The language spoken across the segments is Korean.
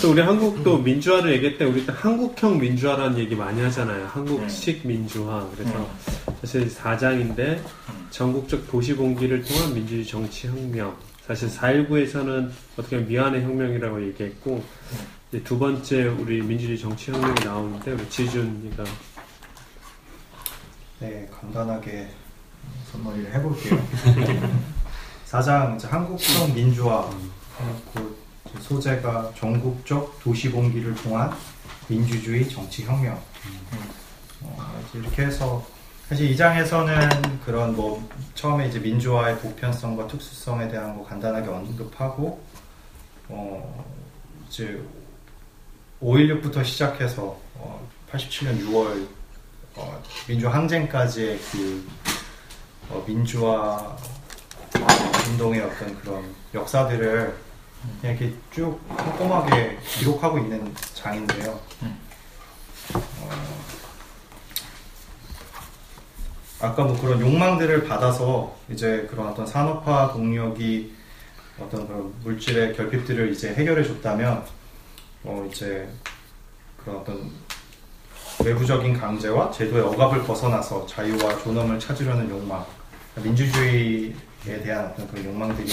또 우리 한국도 민주화를 얘기할 때 우리 한국형 민주화라는 얘기 많이 하잖아요. 한국식 네. 민주화. 그래서 음. 사실 4장인데 전국적 도시 봉기를 통한 민주주의 정치 혁명. 사실 4.19에서는 어떻게 보면 미안의 혁명이라고 얘기했고 두 번째 우리 민주주의 정치 혁명이 나오는데 우리 지준이가 네 간단하게 선머리를 해볼게요. 4장 이제 한국형 민주화 해놓고 소재가 전국적 도시 봉기를 통한 민주주의 정치 혁명. 어, 이렇게 해서 사실 이 장에서는 그런 뭐 처음에 이제 민주화의 보편성과 특수성에 대한 거 간단하게 언급하고 어 이제 5.16부터 시작해서 어 87년 6월 어 민주 항쟁까지의 그어 민주화 운동의 어떤 그런 역사들을 그냥 이렇게 쭉 꼼꼼하게 기록하고 있는 장인데요. 어, 아까 뭐 그런 욕망들을 받아서 이제 그런 어떤 산업화 동력이 어떤 그런 물질의 결핍들을 이제 해결해 줬다면 어 이제 그런 어떤 외부적인 강제와 제도의 억압을 벗어나서 자유와 존엄을 찾으려는 욕망, 민주주의에 대한 어떤 그런 욕망들이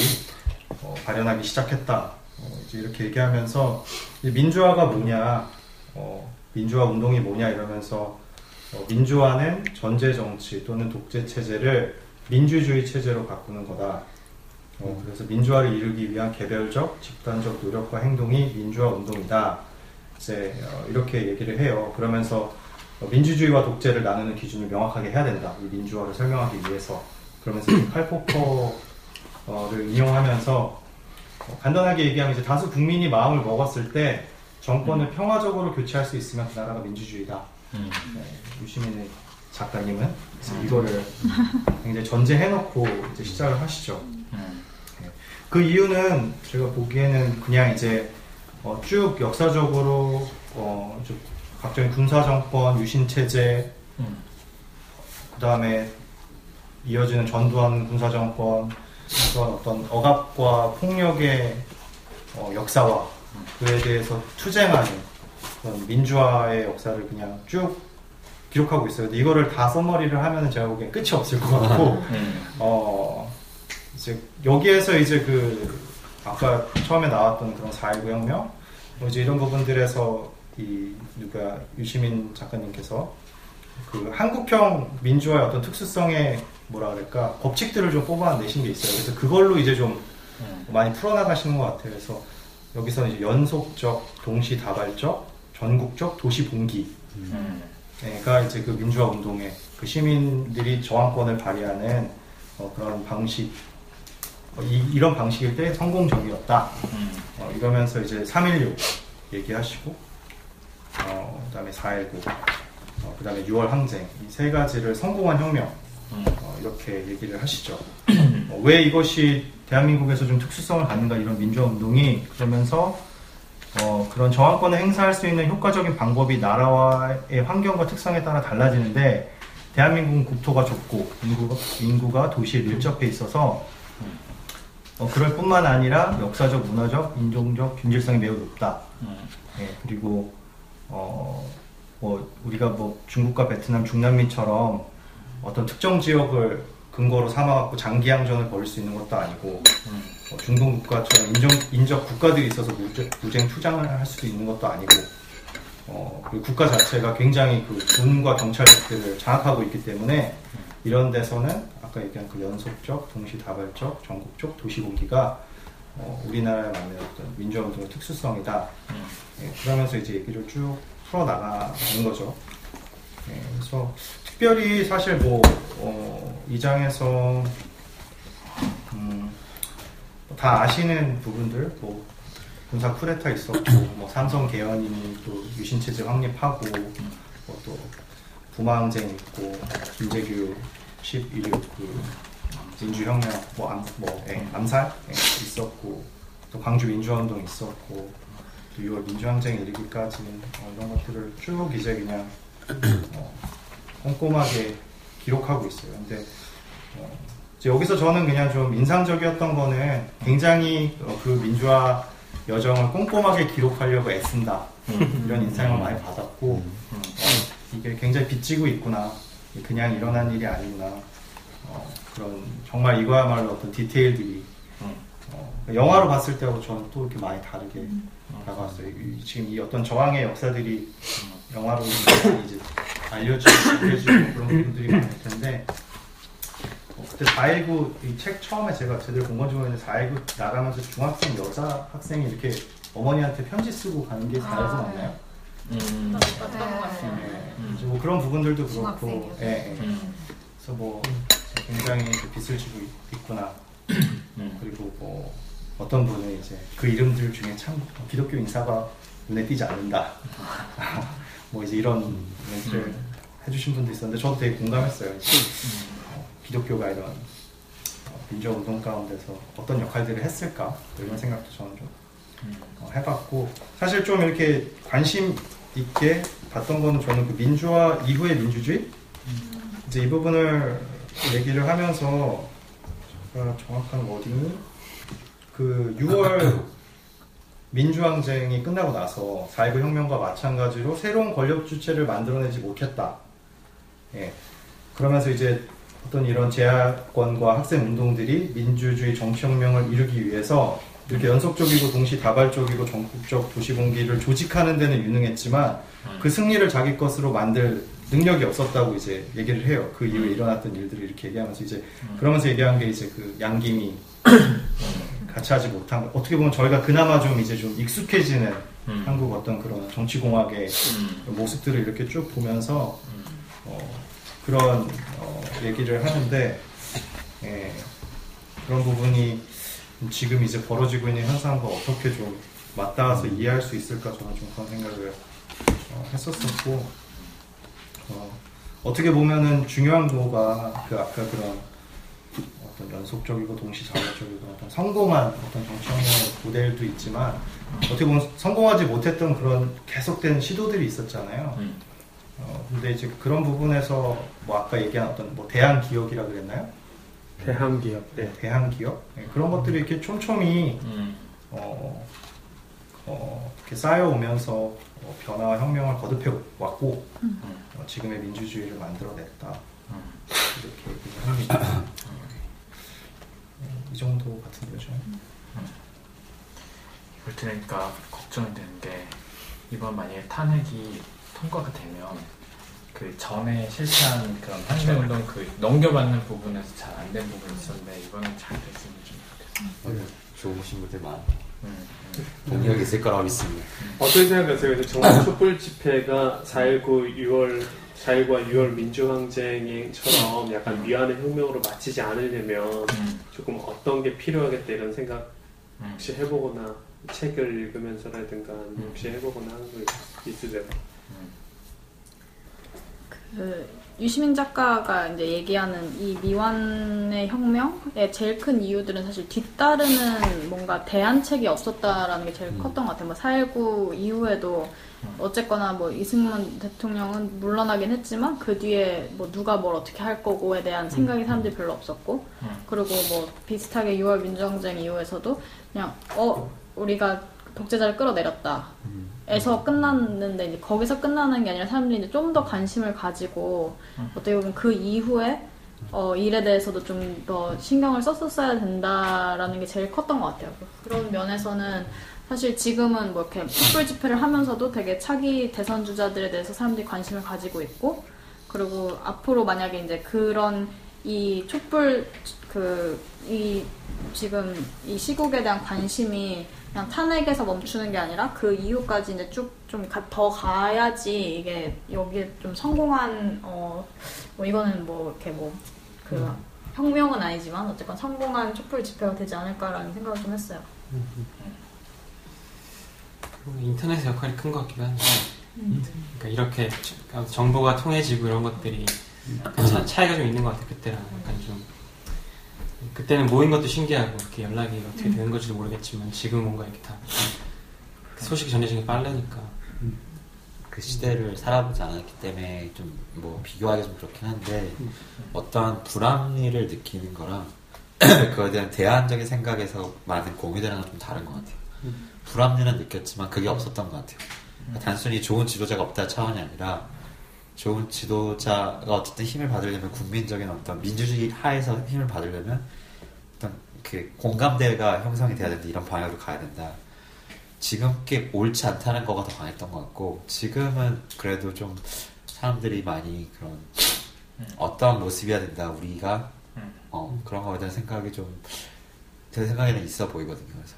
어 발현하기 시작했다. 어 이제 이렇게 얘기하면서 민주화가 뭐냐, 어 민주화 운동이 뭐냐 이러면서 어, 민주화는 전제 정치 또는 독재 체제를 민주주의 체제로 바꾸는 거다. 어, 그래서 민주화를 이루기 위한 개별적, 집단적 노력과 행동이 민주화 운동이다. 이제 어, 이렇게 얘기를 해요. 그러면서 어, 민주주의와 독재를 나누는 기준을 명확하게 해야 된다. 이 민주화를 설명하기 위해서. 그러면서 칼포커 를 인용하면서 어, 간단하게 얘기하면 이제 다수 국민이 마음을 먹었을 때 정권을 음. 평화적으로 교체할 수 있으면 그 나라가 민주주의다. 음. 네, 유시민의 작가님은 음. 이거를 굉장히 전제해놓고 이제 시작을 하시죠. 음. 네. 그 이유는 제가 보기에는 그냥 이제 어, 쭉 역사적으로 어, 각종 군사 정권, 유신 체제, 음. 그 다음에 이어지는 전두환 군사 정권, 그런 어떤 억압과 폭력의 어, 역사와 그에 대해서 투쟁하는 민주화의 역사를 그냥 쭉 기록하고 있어요. 근데 이거를 다 써머리를 하면 제가 보기엔 끝이 없을 것 같고, 음. 어, 이제 여기에서 이제 그, 아까 처음에 나왔던 그런 4.19 혁명, 뭐 이제 이런 부분들에서 이, 누가, 유시민 작가님께서 그 한국형 민주화의 어떤 특수성의 뭐라 그럴까, 법칙들을 좀 뽑아내신 게 있어요. 그래서 그걸로 이제 좀 음. 많이 풀어나가시는 것 같아요. 그래서 여기서 이제 연속적, 동시다발적, 전국적 도시 봉기가 음. 이제 그 민주화 운동의 그 시민들이 저항권을 발휘하는 어, 그런 방식 어, 이, 런 방식일 때 성공적이었다. 음. 어, 이러면서 이제 3.16 얘기하시고 어, 그다음에 4.19 어, 그다음에 6월 항쟁 이 세 가지를 성공한 혁명 음. 어, 이렇게 얘기를 하시죠. 어, 왜 이것이 대한민국에서 좀 특수성을 갖는가 이런 민주화 운동이 그러면서 어, 그런 저항권을 행사할 수 있는 효과적인 방법이 나라와의 환경과 특성에 따라 달라지는데 대한민국은 국토가 좁고 인구가, 인구가 도시에 밀접해 있어서 어, 그럴 뿐만 아니라 역사적, 문화적, 인종적 균질성이 매우 높다. 네, 그리고 어, 뭐 우리가 뭐 중국과 베트남, 중남미처럼 어떤 특정 지역을 근거로 삼아갖고 장기 항전을 벌일 수 있는 것도 아니고 음. 뭐 중동 국가처럼 인정, 인적 국가들이 있어서 무제, 무쟁 투쟁을 할 수도 있는 것도 아니고 어, 그 국가 자체가 굉장히 그 군과 경찰력들을 장악하고 있기 때문에 이런 데서는 아까 얘기한 그 연속적, 동시다발적, 전국적 도시공기가 어, 우리나라에 맞는 어떤 민주화운동의 특수성이다. 음. 예, 그러면서 이제 얘기를 쭉 풀어나가는 거죠. 예, 그래서 특별히 사실 뭐, 어, 이 장에서, 음, 다 아시는 부분들, 뭐, 군사 쿠데타 있었고, 뭐, 삼성 개헌이 또 유신체제 확립하고, 뭐 또, 부마항쟁 있고, 김재규 11.16 그, 민주혁명, 뭐, 암, 뭐, 예, 암살 예, 있었고, 또 광주 민주화운동 있었고, 또 6월 민주항쟁 일기까지 어, 이런 것들을 쭉 이제 그냥 어, 꼼꼼하게 기록하고 있어요. 근데 어, 여기서 저는 그냥 좀 인상적이었던 거는 굉장히 어, 그 민주화 여정을 꼼꼼하게 기록하려고 애쓴다. 이런 인상을 많이 받았고 어, 이게 굉장히 빚지고 있구나. 그냥 일어난 일이 아니구나. 어, 그런 정말 이거야말로 어떤 디테일들이 어, 영화로 봤을 때하고 저는 또 이렇게 많이 다르게 다가왔어요. 이- 지금 이 어떤 저항의 역사들이 영화로 많이 이제 알려지고 알려지고 그런 부분들이 많을 텐데 어, 그때 419 이 책 처음에 제가 제대로 본 건지 모르겠는데 419 나가면서 중학생 여자 학생이 이렇게 어머니한테 편지 쓰고 가는 게419 아, 맞나요? 음. 맞던 것 같아요. 네. 이제 뭐 그런 부분들도 그렇고. 예, 예. 음. 그래서 뭐 굉장히 그 빚을 지고 있- 있구나 음. 그리고 뭐 어떤 분은 이제 그 이름들 중에 참 기독교 인사가 눈에 띄지 않는다. 뭐 이제 이런 멘트를 해주신 분도 있었는데 저도 되게 공감했어요. 어, 기독교가 이런 어, 민주화 운동 가운데서 어떤 역할들을 했을까? 뭐 이런 생각도 저는 좀 어, 해봤고 사실 좀 이렇게 관심 있게 봤던 거는 저는 그 민주화 이후의 민주주의? 이제 이 부분을 얘기를 하면서 제가 정확한 워딩이 그 6월 민주항쟁이 끝나고 나서 4.19 혁명과 마찬가지로 새로운 권력 주체를 만들어내지 못했다. 예. 그러면서 이제 어떤 이런 제야권과 학생 운동들이 민주주의 정치혁명을 이루기 위해서 이렇게 연속적이고 동시다발적이고 전국적 도시공기를 조직하는 데는 유능했지만 그 승리를 자기 것으로 만들 능력이 없었다고 이제 얘기를 해요. 그 이후에 일어났던 일들을 이렇게 얘기하면서 이제 그러면서 얘기한 게 이제 그 양김이 같이 하지 못한 거. 어떻게 보면 저희가 그나마 좀 이제 좀 익숙해지는 음. 한국 어떤 그런 정치공학의 음. 모습들을 이렇게 쭉 보면서 어, 그런 어, 얘기를 하는데 예, 그런 부분이 지금 이제 벌어지고 있는 현상과 어떻게 좀 맞닿아서 이해할 수 있을까 저는 좀 그런 생각을 어, 했었었고 어, 어떻게 보면은 중요한 거가 그 아까 그런 어떤 연속적이고 동시자발적이고 어떤 성공한 어떤 정치혁명의 모델도 있지만 어떻게 보면 성공하지 못했던 그런 계속된 시도들이 있었잖아요. 음. 어, 근데 이제 그런 부분에서 뭐 아까 얘기한 어떤 뭐 대한 기억이라 그랬나요? 대한기업. 네. 대한 기억 네, 그런 것들이 이렇게 촘촘히 음. 어, 어, 이렇게 쌓여오면서 어, 변화와 혁명을 거듭해 왔고 어, 지금의 민주주의를 만들어냈다 음. 이렇게 얘기를 합니다. 네, 이 정도 같은 거죠. 이걸 들으니까 걱정이 되는 게 이번 만약에 탄핵이 통과가 되면 그 전에 실시한 그런 한국운동 그 넘겨받는 부분에서 잘 안 된 부분이 있었는데 이번엔 잘 됐으면 좀 좋겠어요. 맞아요. 좋으신 분들 많아. 음, 음. 동력이 있을 거라고 믿습니다. 어떻게 생각하세요? 전국 촛불 집회가 4.19 6월 4.19와 6월 민주항쟁처럼 약간 미완의 혁명으로 마치지 않으려면 음. 조금 어떤 게 필요하겠다 이런 생각 음. 혹시 해보거나 책을 읽으면서라든가 혹시 해보거나 하는 거 있으세요? 그 유시민 작가가 이제 얘기하는 이 미완의 혁명의 제일 큰 이유들은 사실 뒤따르는 뭔가 대안책이 없었다라는 게 제일 컸던 것 같아요. 뭐4.19 이후에도 어쨌거나 뭐 이승만 대통령은 물러나긴 했지만 그 뒤에 뭐 누가 뭘 어떻게 할 거고에 대한 생각이 사람들이 별로 없었고 음. 그리고 뭐 비슷하게 6월 민주항쟁 이후에서도 그냥 어 우리가 독재자를 끌어내렸다. 에서 끝났는데 이제 거기서 끝나는 게 아니라 사람들이 이제 좀 더 관심을 가지고 어떻게 보면 그 이후에 어, 일에 대해서도 좀 더 신경을 썼었어야 된다라는 게 제일 컸던 것 같아요. 그런 면에서는 사실 지금은 뭐 이렇게 촛불 집회를 하면서도 되게 차기 대선 주자들에 대해서 사람들이 관심을 가지고 있고 그리고 앞으로 만약에 이제 그런 이 촛불 그 이 지금 이 시국에 대한 관심이 그냥 탄핵에서 멈추는 게 아니라 그 이후까지 이제 쭉 좀 더 가야지 이게 여기에 좀 성공한 어 뭐 이거는 뭐 이렇게 뭐그 혁명은 아니지만 어쨌건 성공한 촛불 집회가 되지 않을까라는 생각을 좀 했어요. 인터넷의 역할이 큰 것 같기도 한데. 그러니까 이렇게 저- 정보가 통해지고 이런 것들이 그 차, 차이가 좀 있는 것 같아요 그때랑. 약간 좀 그때는 모인 것도 신기하고 이렇게 연락이 어떻게 되는 건지도 모르겠지만 지금 뭔가 이렇게 다 소식이 전해지는 게 빠르니까. 그 시대를 살아보지 않았기 때문에 좀 뭐 비교하기 좀 그렇긴 한데 어떠한 불합리를 느끼는 거랑 그거에 대한 대안적인 생각에서 많은 건좀 다른 것 같아요. 불합리는 느꼈지만 그게 없었던 것 같아요. 그러니까 단순히 좋은 지도자가 없다 차원이 아니라 좋은 지도자가 어쨌든 힘을 받으려면 국민적인 어떤 민주주의 하에서 힘을 받으려면 어떤 그 공감대가 형성이 돼야 된다 이런 방향으로 가야 된다. 지금 게 옳지 않다는 거가 더 강했던 것 같고 지금은 그래도 좀 사람들이 많이 그런 어떠한 모습이어야 된다 우리가 어, 그런 거에 대한 생각이 좀 제 생각에는 있어 보이거든요. 그래서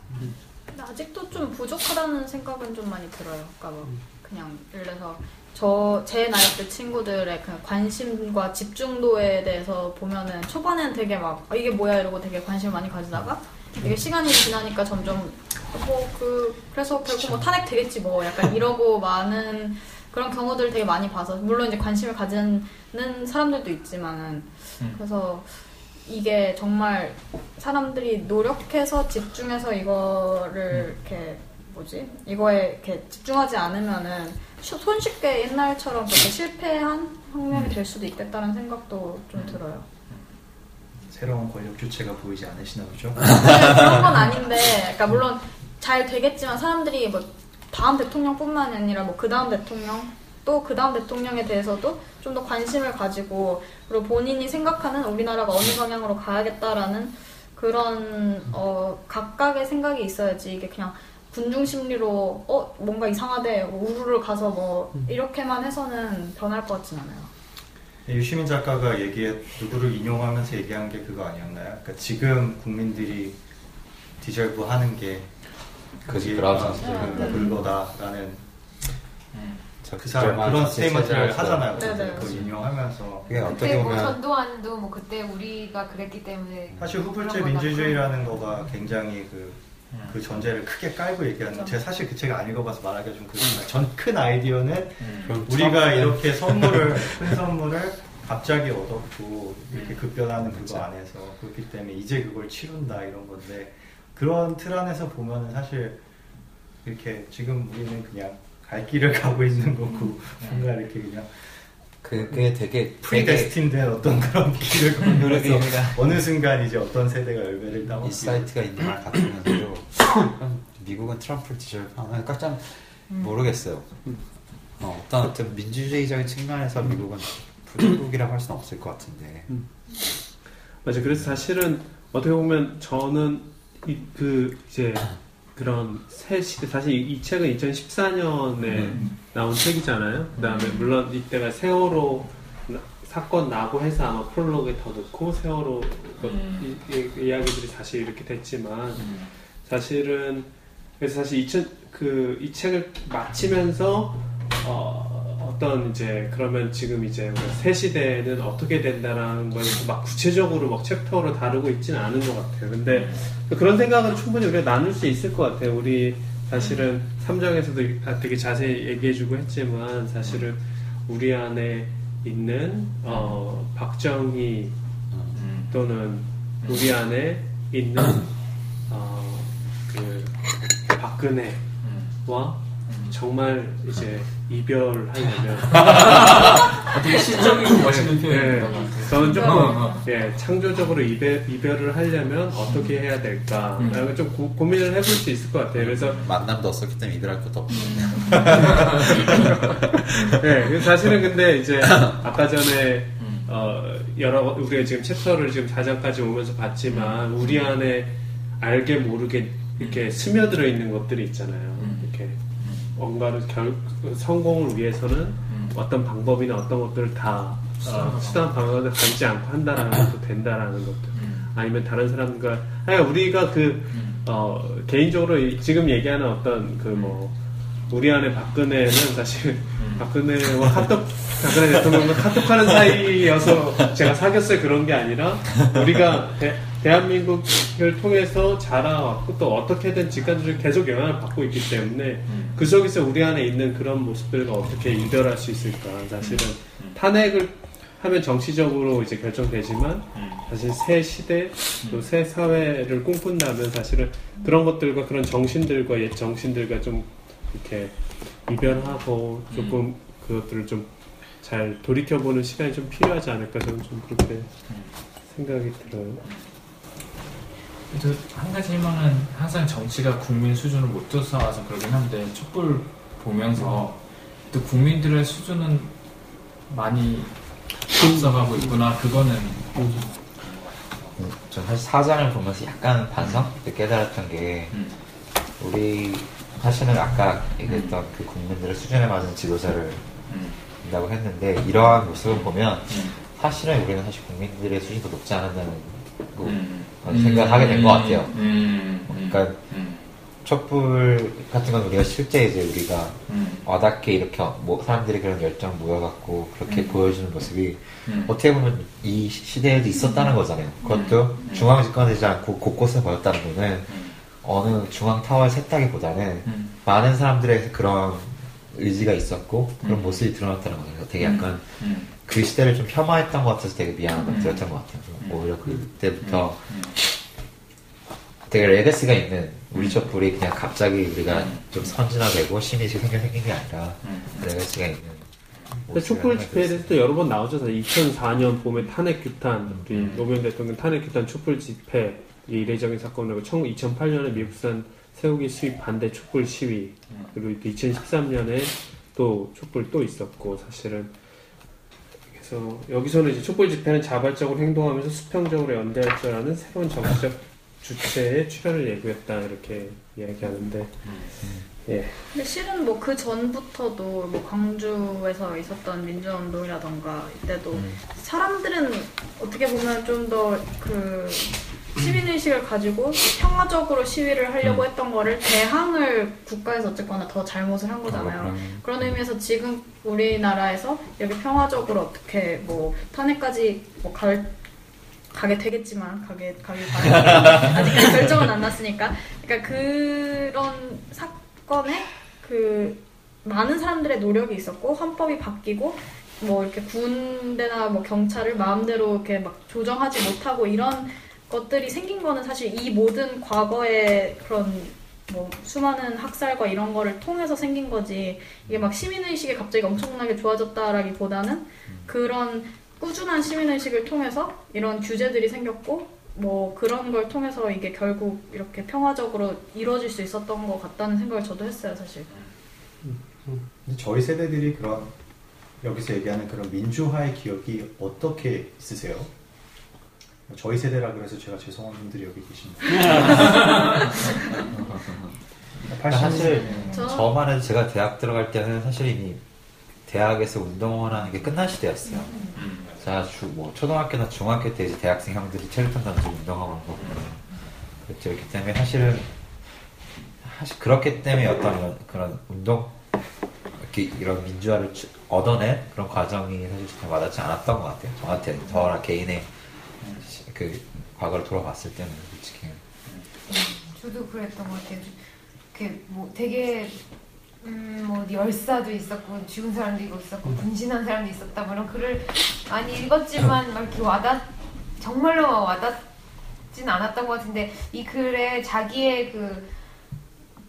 근데 아직도 좀 부족하다는 생각은 좀 많이 들어요. 그러니까 뭐 그냥 예를 들어서 저 제 나이 때 친구들의 그 관심과 집중도에 대해서 보면은 초반에는 되게 막 아, 이게 뭐야 이러고 되게 관심 많이 가지다가 되게 시간이 지나니까 점점 뭐 그 그래서 결국 뭐 탄핵 되겠지 뭐 약간 이러고 많은 그런 경우들 되게 많이 봐서 물론 이제 관심을 가지는 사람들도 있지만은 음. 그래서 이게 정말 사람들이 노력해서 집중해서 이거를 이렇게 뭐지 이거에 이렇게 집중하지 않으면은 쉬- 손쉽게 옛날처럼 그렇게 실패한 혁명이 될 수도 있겠다는 생각도 좀 들어요. 새로운 권력 주체가 보이지 않으시나 보죠? 그런 건 아닌데, 그러니까 물론 잘 되겠지만 사람들이 뭐 다음 대통령뿐만이 아니라 뭐 그 다음 대통령 또 그 다음 대통령에 대해서도 좀 더 관심을 가지고 그리고 본인이 생각하는 우리나라가 어느 방향으로 가야겠다라는 그런 어 각각의 생각이 있어야지 이게 그냥 군중 심리로 어 뭔가 이상하대 우르르 가서 뭐 이렇게만 해서는 변할 것 같진 않아요. 네, 유시민 작가가 얘기해 누구를 인용하면서 얘기한 게 그거 아니었나요? 그러니까 지금 국민들이 deserve 하는 게 그지, 그게 아. 그- 그거다라는 저 그 사람 그런 statement를 하잖아요. 네네. 그걸 인용하면서 그게 어떻게 뭐 보면 전두환도 뭐 그때 우리가 그랬기 때문에 사실 후불제. 민주주의라는 거가 굉장히 그, 음. 그 전제를 크게 깔고 얘기하는 제가 사실 그 책 안 읽어봐서 말하기가 좀 그렇지만 전 큰 아이디어는 음. 우리가 이렇게 선물을 큰 선물을 갑자기 얻었고 이렇게 음. 급변하는 그거 맞아. 안에서 그렇기 때문에 이제 그걸 치룬다 이런 건데 그런 틀 안에서 보면은 사실 이렇게 지금 우리는 그냥 갈 길을 가고 있는 거고 뭔가 이렇게 그냥 그- 그게 되게 predestine된 어떤 그런 길을 걸면서 그러니까. 어느 순간 이제 어떤 세대가 열매를 따고 insight가 있는 말 같으면서도 미국은 트럼프를 지지하는 깜짝 모르겠어요. 어, 어떤 어떤 민주주의적인 측면에서 미국은 부정국이라고 할 수는 없을 것 같은데. 맞아. 그래서 사실은 어떻게 보면 저는 이, 그 이제 그런 새 시대 사실 이, 이 책은 2014년에 나온 책이잖아요. 그다음에 물론 이때가 세월호 나- 사건 나고 해서 아마 프롤로그에 더 넣고 세월호 그 이, 이, 이 야기들이 사실 이렇게 됐지만 사실은 그래서 사실 2000, 그, 이 책을 마치면서 어, 어떤 이제 그러면 지금 이제 새 시대는 어떻게 된다라는 걸 막 구체적으로 막 챕터로 다루고 있지는 않은 것 같아요. 근데 그런 생각은 충분히 우리가 나눌 수 있을 것 같아요. 우리 사실은 삼정에서도 되게 자세히 얘기해주고 했지만 사실은 우리 안에 있는 어, 박정희 음. 또는 우리 안에 있는 어, 그 박근혜와 음. 정말 이제 이별하려면 되게 시적이고 멋있는 예, 표현인 것 같아요. 저는 조금 어, 어. 예, 창조적으로 이별, 이별을 하려면 어떻게 해야 될까 음. 라고 좀 고, 고민을 해볼 수 있을 것 같아요. 그래서 만남도 없었기 때문에 이별할 것도 없고 네, 그 사실은 근데 이제 아까 전에 어, 여러 우리가 지금 챕터를 지금 4장까지 오면서 봤지만 우리 안에 알게 모르게 이렇게 스며들어 있는 것들이 있잖아요. 뭔가를 결, 성공을 위해서는 어떤 방법이나 어떤 것들을 다 어, 수단 방법을 가지지 않고 한다라는 것도 된다라는 것도 아니면 다른 사람과 아니 우리가 그 어, 개인적으로 이- 지금 얘기하는 어떤 그 뭐 우리 안에 박근혜는 사실 박근혜와 카톡 박근혜 대통령과 카톡하는 사이여서 제가 사귀었어요. 그런 게 아니라 우리가 대, 대한민국을 통해서 자라왔고 또 어떻게든 직간접적으로 계속 영향을 받고 있기 때문에 그 속에서 우리 안에 있는 그런 모습들과 어떻게 이별할 수 있을까. 사실은 탄핵을 하면 정치적으로 이제 결정되지만 사실 새 시대 또 새 사회를 꿈꾼다면 사실은 그런 것들과 그런 정신들과 옛 정신들과 좀 이렇게 이별하고 조금 그것들을 좀 잘 돌이켜보는 시간이 좀 필요하지 않을까 저는 좀 그렇게 생각이 들어요. 그래도 한 가지 희망은 항상 정치가 국민 수준을 못 쫓아와서 그러긴 한데 촛불 보면서 또 국민들의 수준은 많이 앞서가고 있구나. 그거는 음, 전 사실 사장을 보면서 약간 반성? 때 깨달았던 게 음, 우리 사실은 아까 얘기했던 그 국민들의 수준에 맞는 지도자를 음, 한다고 했는데 이러한 모습을 보면 음, 사실은 우리는 사실 국민들의 수준이 더 높지 않았다는 거 음, 저는 생각하게 된 것 같아요. 음, 음, 그러니까 음, 촛불 같은 건 우리가 실제 이제 우리가 음, 와닿게 이렇게 뭐 사람들이 그런 열정 모여갖고 그렇게 음. 보여주는 모습이 음. 어떻게 보면 이 시- 시대에도 있었다는 거잖아요. 그것도 음. 중앙 집권되지 않고 곳곳에 보였다는 거는 음, 어느 중앙 타워에 샜다기보다는 음, 많은 사람들의 그런 의지가 있었고 그런 음. 모습이 드러났다는 거죠. 되게 음. 약간 음, 그 시대를 좀 폄하했던 것 같아서 되게 음. 들었던 것 같아요. 음. 오히려 그때부터 음. 되게 레거시가 있는 우리 촛불이 그냥 갑자기 우리가 음. 좀 선진화되고 시민의식이 생겨 생긴 게 아니라 음. 레거시가 있는 촛불 집회에 대해서 또 여러 번 나오죠. 사실 2004년 봄에 탄핵 규탄, 우리 음. 노무현 대통령 탄핵 규탄 촛불 집회 이례적인 사건이고 2008년에 미국산 쇠고기 수입 반대 촛불 시위 음. 그리고 2013년에 또 촛불 또 있었고 사실은 그래서 여기서는 이제 촛불 집회는 자발적으로 행동하면서 수평적으로 연대할 줄 아는 새로운 정치적 주체의 출현을 예고했다 이렇게 이야기하는데. 예. 근데 실은 뭐 그 전부터도 뭐 광주에서 있었던 민주화 운동이라던가 이때도 음. 사람들은 어떻게 보면 좀 더 그 시민의식을 가지고 평화적으로 시위를 하려고 음. 했던 거를 대항을 국가에서 어쨌거나 더 잘못을 한 거잖아요. 그런- 그런 의미에서 지금 우리나라에서 이렇게 평화적으로 어떻게 뭐 탄핵까지 뭐 갈, 가게 되겠지만 가게 바랍니다. 아직까지 결정은 안 났으니까. 그러니까 그런 사건에 그 많은 사람들의 노력이 있었고 헌법이 바뀌고 뭐 이렇게 군대나 뭐 경찰을 마음대로 이렇게 막 조정하지 못하고 이런 것들이 생긴 거는 사실 이 모든 과거의 그런 뭐 수많은 학살과 이런 거를 통해서 생긴 거지 이게 막 시민의식이 갑자기 엄청나게 좋아졌다라기보다는 그런 꾸준한 시민의식을 통해서 이런 규제들이 생겼고 뭐 그런 걸 통해서 이게 결국 이렇게 평화적으로 이루어질 수 있었던 것 같다는 생각을 저도 했어요 사실 저희 세대들이 그런 여기서 얘기하는 그런 민주화의 기억이 어떻게 있으세요? 저희 세대라 그래서 제가 죄송한 분들이 여기 계십니다. 사실 저- 저만 해도 제가 대학 들어갈 때는 사실 이미 대학에서 운동하는 게 끝난 시대였어요. 음. 자, 주, 뭐, 초등학교나 중학교 때 이제 대학생 형들이 체육관 던지고 운동하고 뭐, 그랬죠. 그렇기 때문에 사실은, 사실 그렇기 때문에 어떤 이런, 그런 운동, 이렇게 이런 민주화를 추- 얻어낸 그런 과정이 사실 잘 와닿지 않았던 것 같아요. 저한테, 저나 개인의 시- 그 과거를 돌아봤을 때는 솔직히. 저도 그랬던 것 같아요. 그뭐 되게 음 뭐 열사도 있었고 죽은 사람도 있었고 분신한 사람도 있었다 뭐 이런 글을 많이 읽었지만 막 이렇게 와닿 정말로 와닿진 않았던 것 같은데 이 글에 자기의 그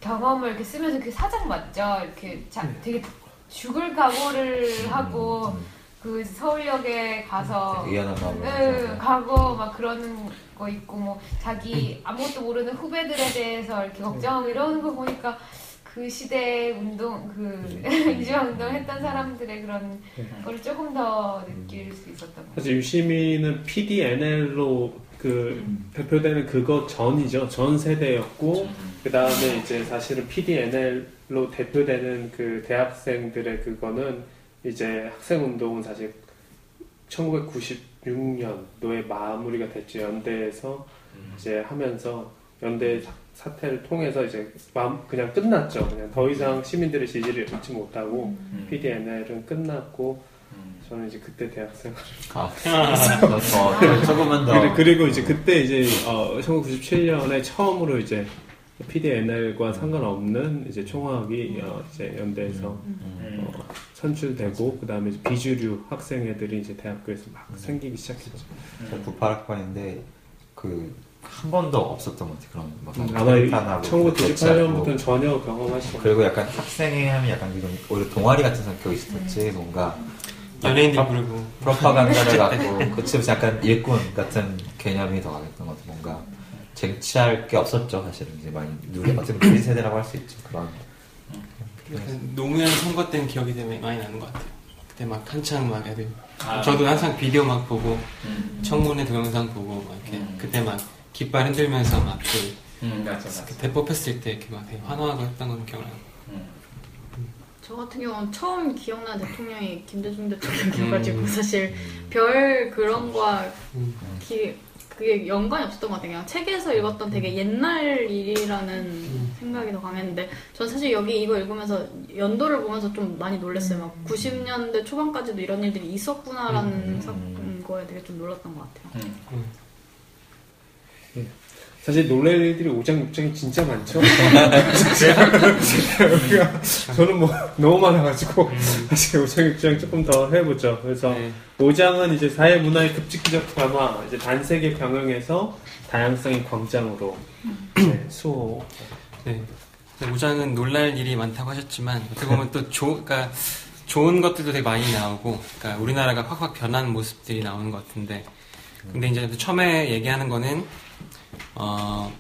경험을 이렇게 쓰면서 그 사장 맞죠? 이렇게 자, 되게 죽을 각오를 하고 그 서울역에 가서 의연한 마음으로. 네, 가고 막 그러는 거 있고 뭐 자기 아무것도 모르는 후배들에 대해서 이렇게 걱정하고 이러는 거 보니까 그 시대 운동 그 민주화 운동 했던 사람들의 그런 거를 조금 더 느낄 수 있었던 것 같아요. 사실 유시민은 PDNL로 그 대표되는 그거 전이죠. 전 세대였고 그 다음에 이제 사실은 PDNL로 대표되는 그 대학생들의 그거는 이제 학생 운동은 사실 1996년도에 마무리가 됐죠. 연대에서 이제 하면서 연대 사- 사태를 통해서 이제 마- 그냥 끝났죠. 그냥 더 이상 시민들의 지지를 얻지 못하고 PDNL은 끝났고 저는 이제 그때 대학생 아, 더, 더, 조금은 더. 그리- 그리고 이제 그때 이제 어, 1997년에 처음으로 이제 PDNL과 상관없는 이제 총학이 어, 이제 연대에서 음. 어, 선출되고 그 다음에 비주류 학생 애들이 이제 대학교에서 막 생기기 시작했죠. 저 98학번인데 그 한 번도 없었던 것 같아요. 그런 뭐 음, 아마 평탄하고 1998년부터는 전혀 경험하지 못했고 그리고 약간 학생회 하면 약간 이런 오히려 동아리 같은 성격이 있었지 뭔가 연예인들 부르고 프로파간다를 갖고 그치면서 약간 일꾼 같은 개념이 더 강했던 것 같아요. 뭔가 쟁취할 게 없었죠 사실은 이제 많이 누리 어떻게 누린 세대라고 할 수 있죠 그런 노무현 선거 때는 기억이 되게 많이 나는 것 같아요. 그때 막 한창 막 애들 아, 저도 항상 비디오 막 보고 음, 청문회 동영상 보고 막 이렇게 음. 그때 막 깃발 흔들면서 막그 음, 맞아, 맞아. 그 대법했을 때 이렇게 막 되게 환호하고 했던 건 기억나요. 음. 저 같은 경우는 처음 기억나는 대통령이 김대중 대통령이어가지고 음. 사실 별 그런 거와 음. 기, 그게 연관이 없었던 것 같아요. 그냥 책에서 읽었던 되게 옛날 일이라는 음. 생각이 더 강했는데 전 사실 여기 이거 읽으면서 연도를 보면서 좀 많이 놀랐어요. 막 음. 90년대 초반까지도 이런 일들이 있었구나라는 음. 사- 음, 거에 되게 좀 놀랐던 것 같아요. 음. 사실 놀랄 일들이 5장 6장이 진짜 많죠. 우리가 저는 뭐 너무 많아가지고 사실 5장 6장 조금 더 해보죠. 그래서 네. 5장은 5장은 이제 사회 문화의 급직기적 변화, 이제 단세계 병영에서 다양성의 광장으로 네, 수호. 네. 근데 우장은 놀랄 일이 많다고 하셨지만 어떻게 보면 또 조, 그러니까 좋은 것들도 되게 많이 나오고, 그러니까 우리나라가 확확 변한 모습들이 나오는 것 같은데, 근데 이제 처음에 얘기하는 거는 어,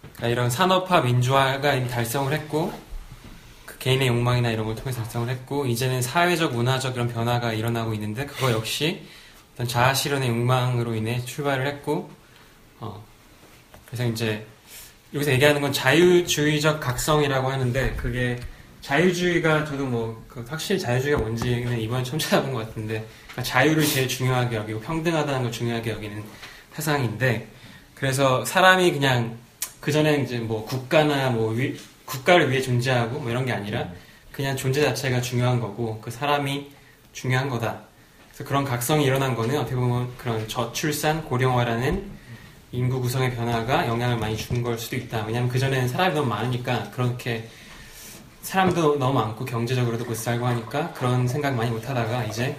그러니까 이런 산업화 민주화가 달성을 했고, 그 개인의 욕망이나 이런 걸 통해서 달성을 했고, 이제는 사회적 문화적 이런 변화가 일어나고 있는데, 그거 역시 어떤 자아 실현의 욕망으로 인해 출발을 했고, 어, 그래서 이제 여기서 얘기하는 건 자유주의적 각성이라고 하는데 그게 자유주의가 저도 뭐그 확실히 자유주의가 뭔지는 이번에 처음 찾아본 것 같은데 그러니까 자유를 제일 중요하게 여기고 평등하다는 걸 중요하게 여기는 세상인데 그래서 사람이 그냥 그 전에 이제 뭐 국가나 뭐 위- 국가를 위해 존재하고 뭐 이런 게 아니라 그냥 존재 자체가 중요한 거고 그 사람이 중요한 거다. 그래서 그런 각성이 일어난 거는 어떻게 보면 그런 저출산 고령화라는 인구 구성의 변화가 영향을 많이 준 걸 수도 있다. 왜냐하면 그 전에는 사람이 너무 많으니까 그렇게 사람도 너무 많고 경제적으로도 못 살고 하니까 그런 생각 많이 못 하다가 이제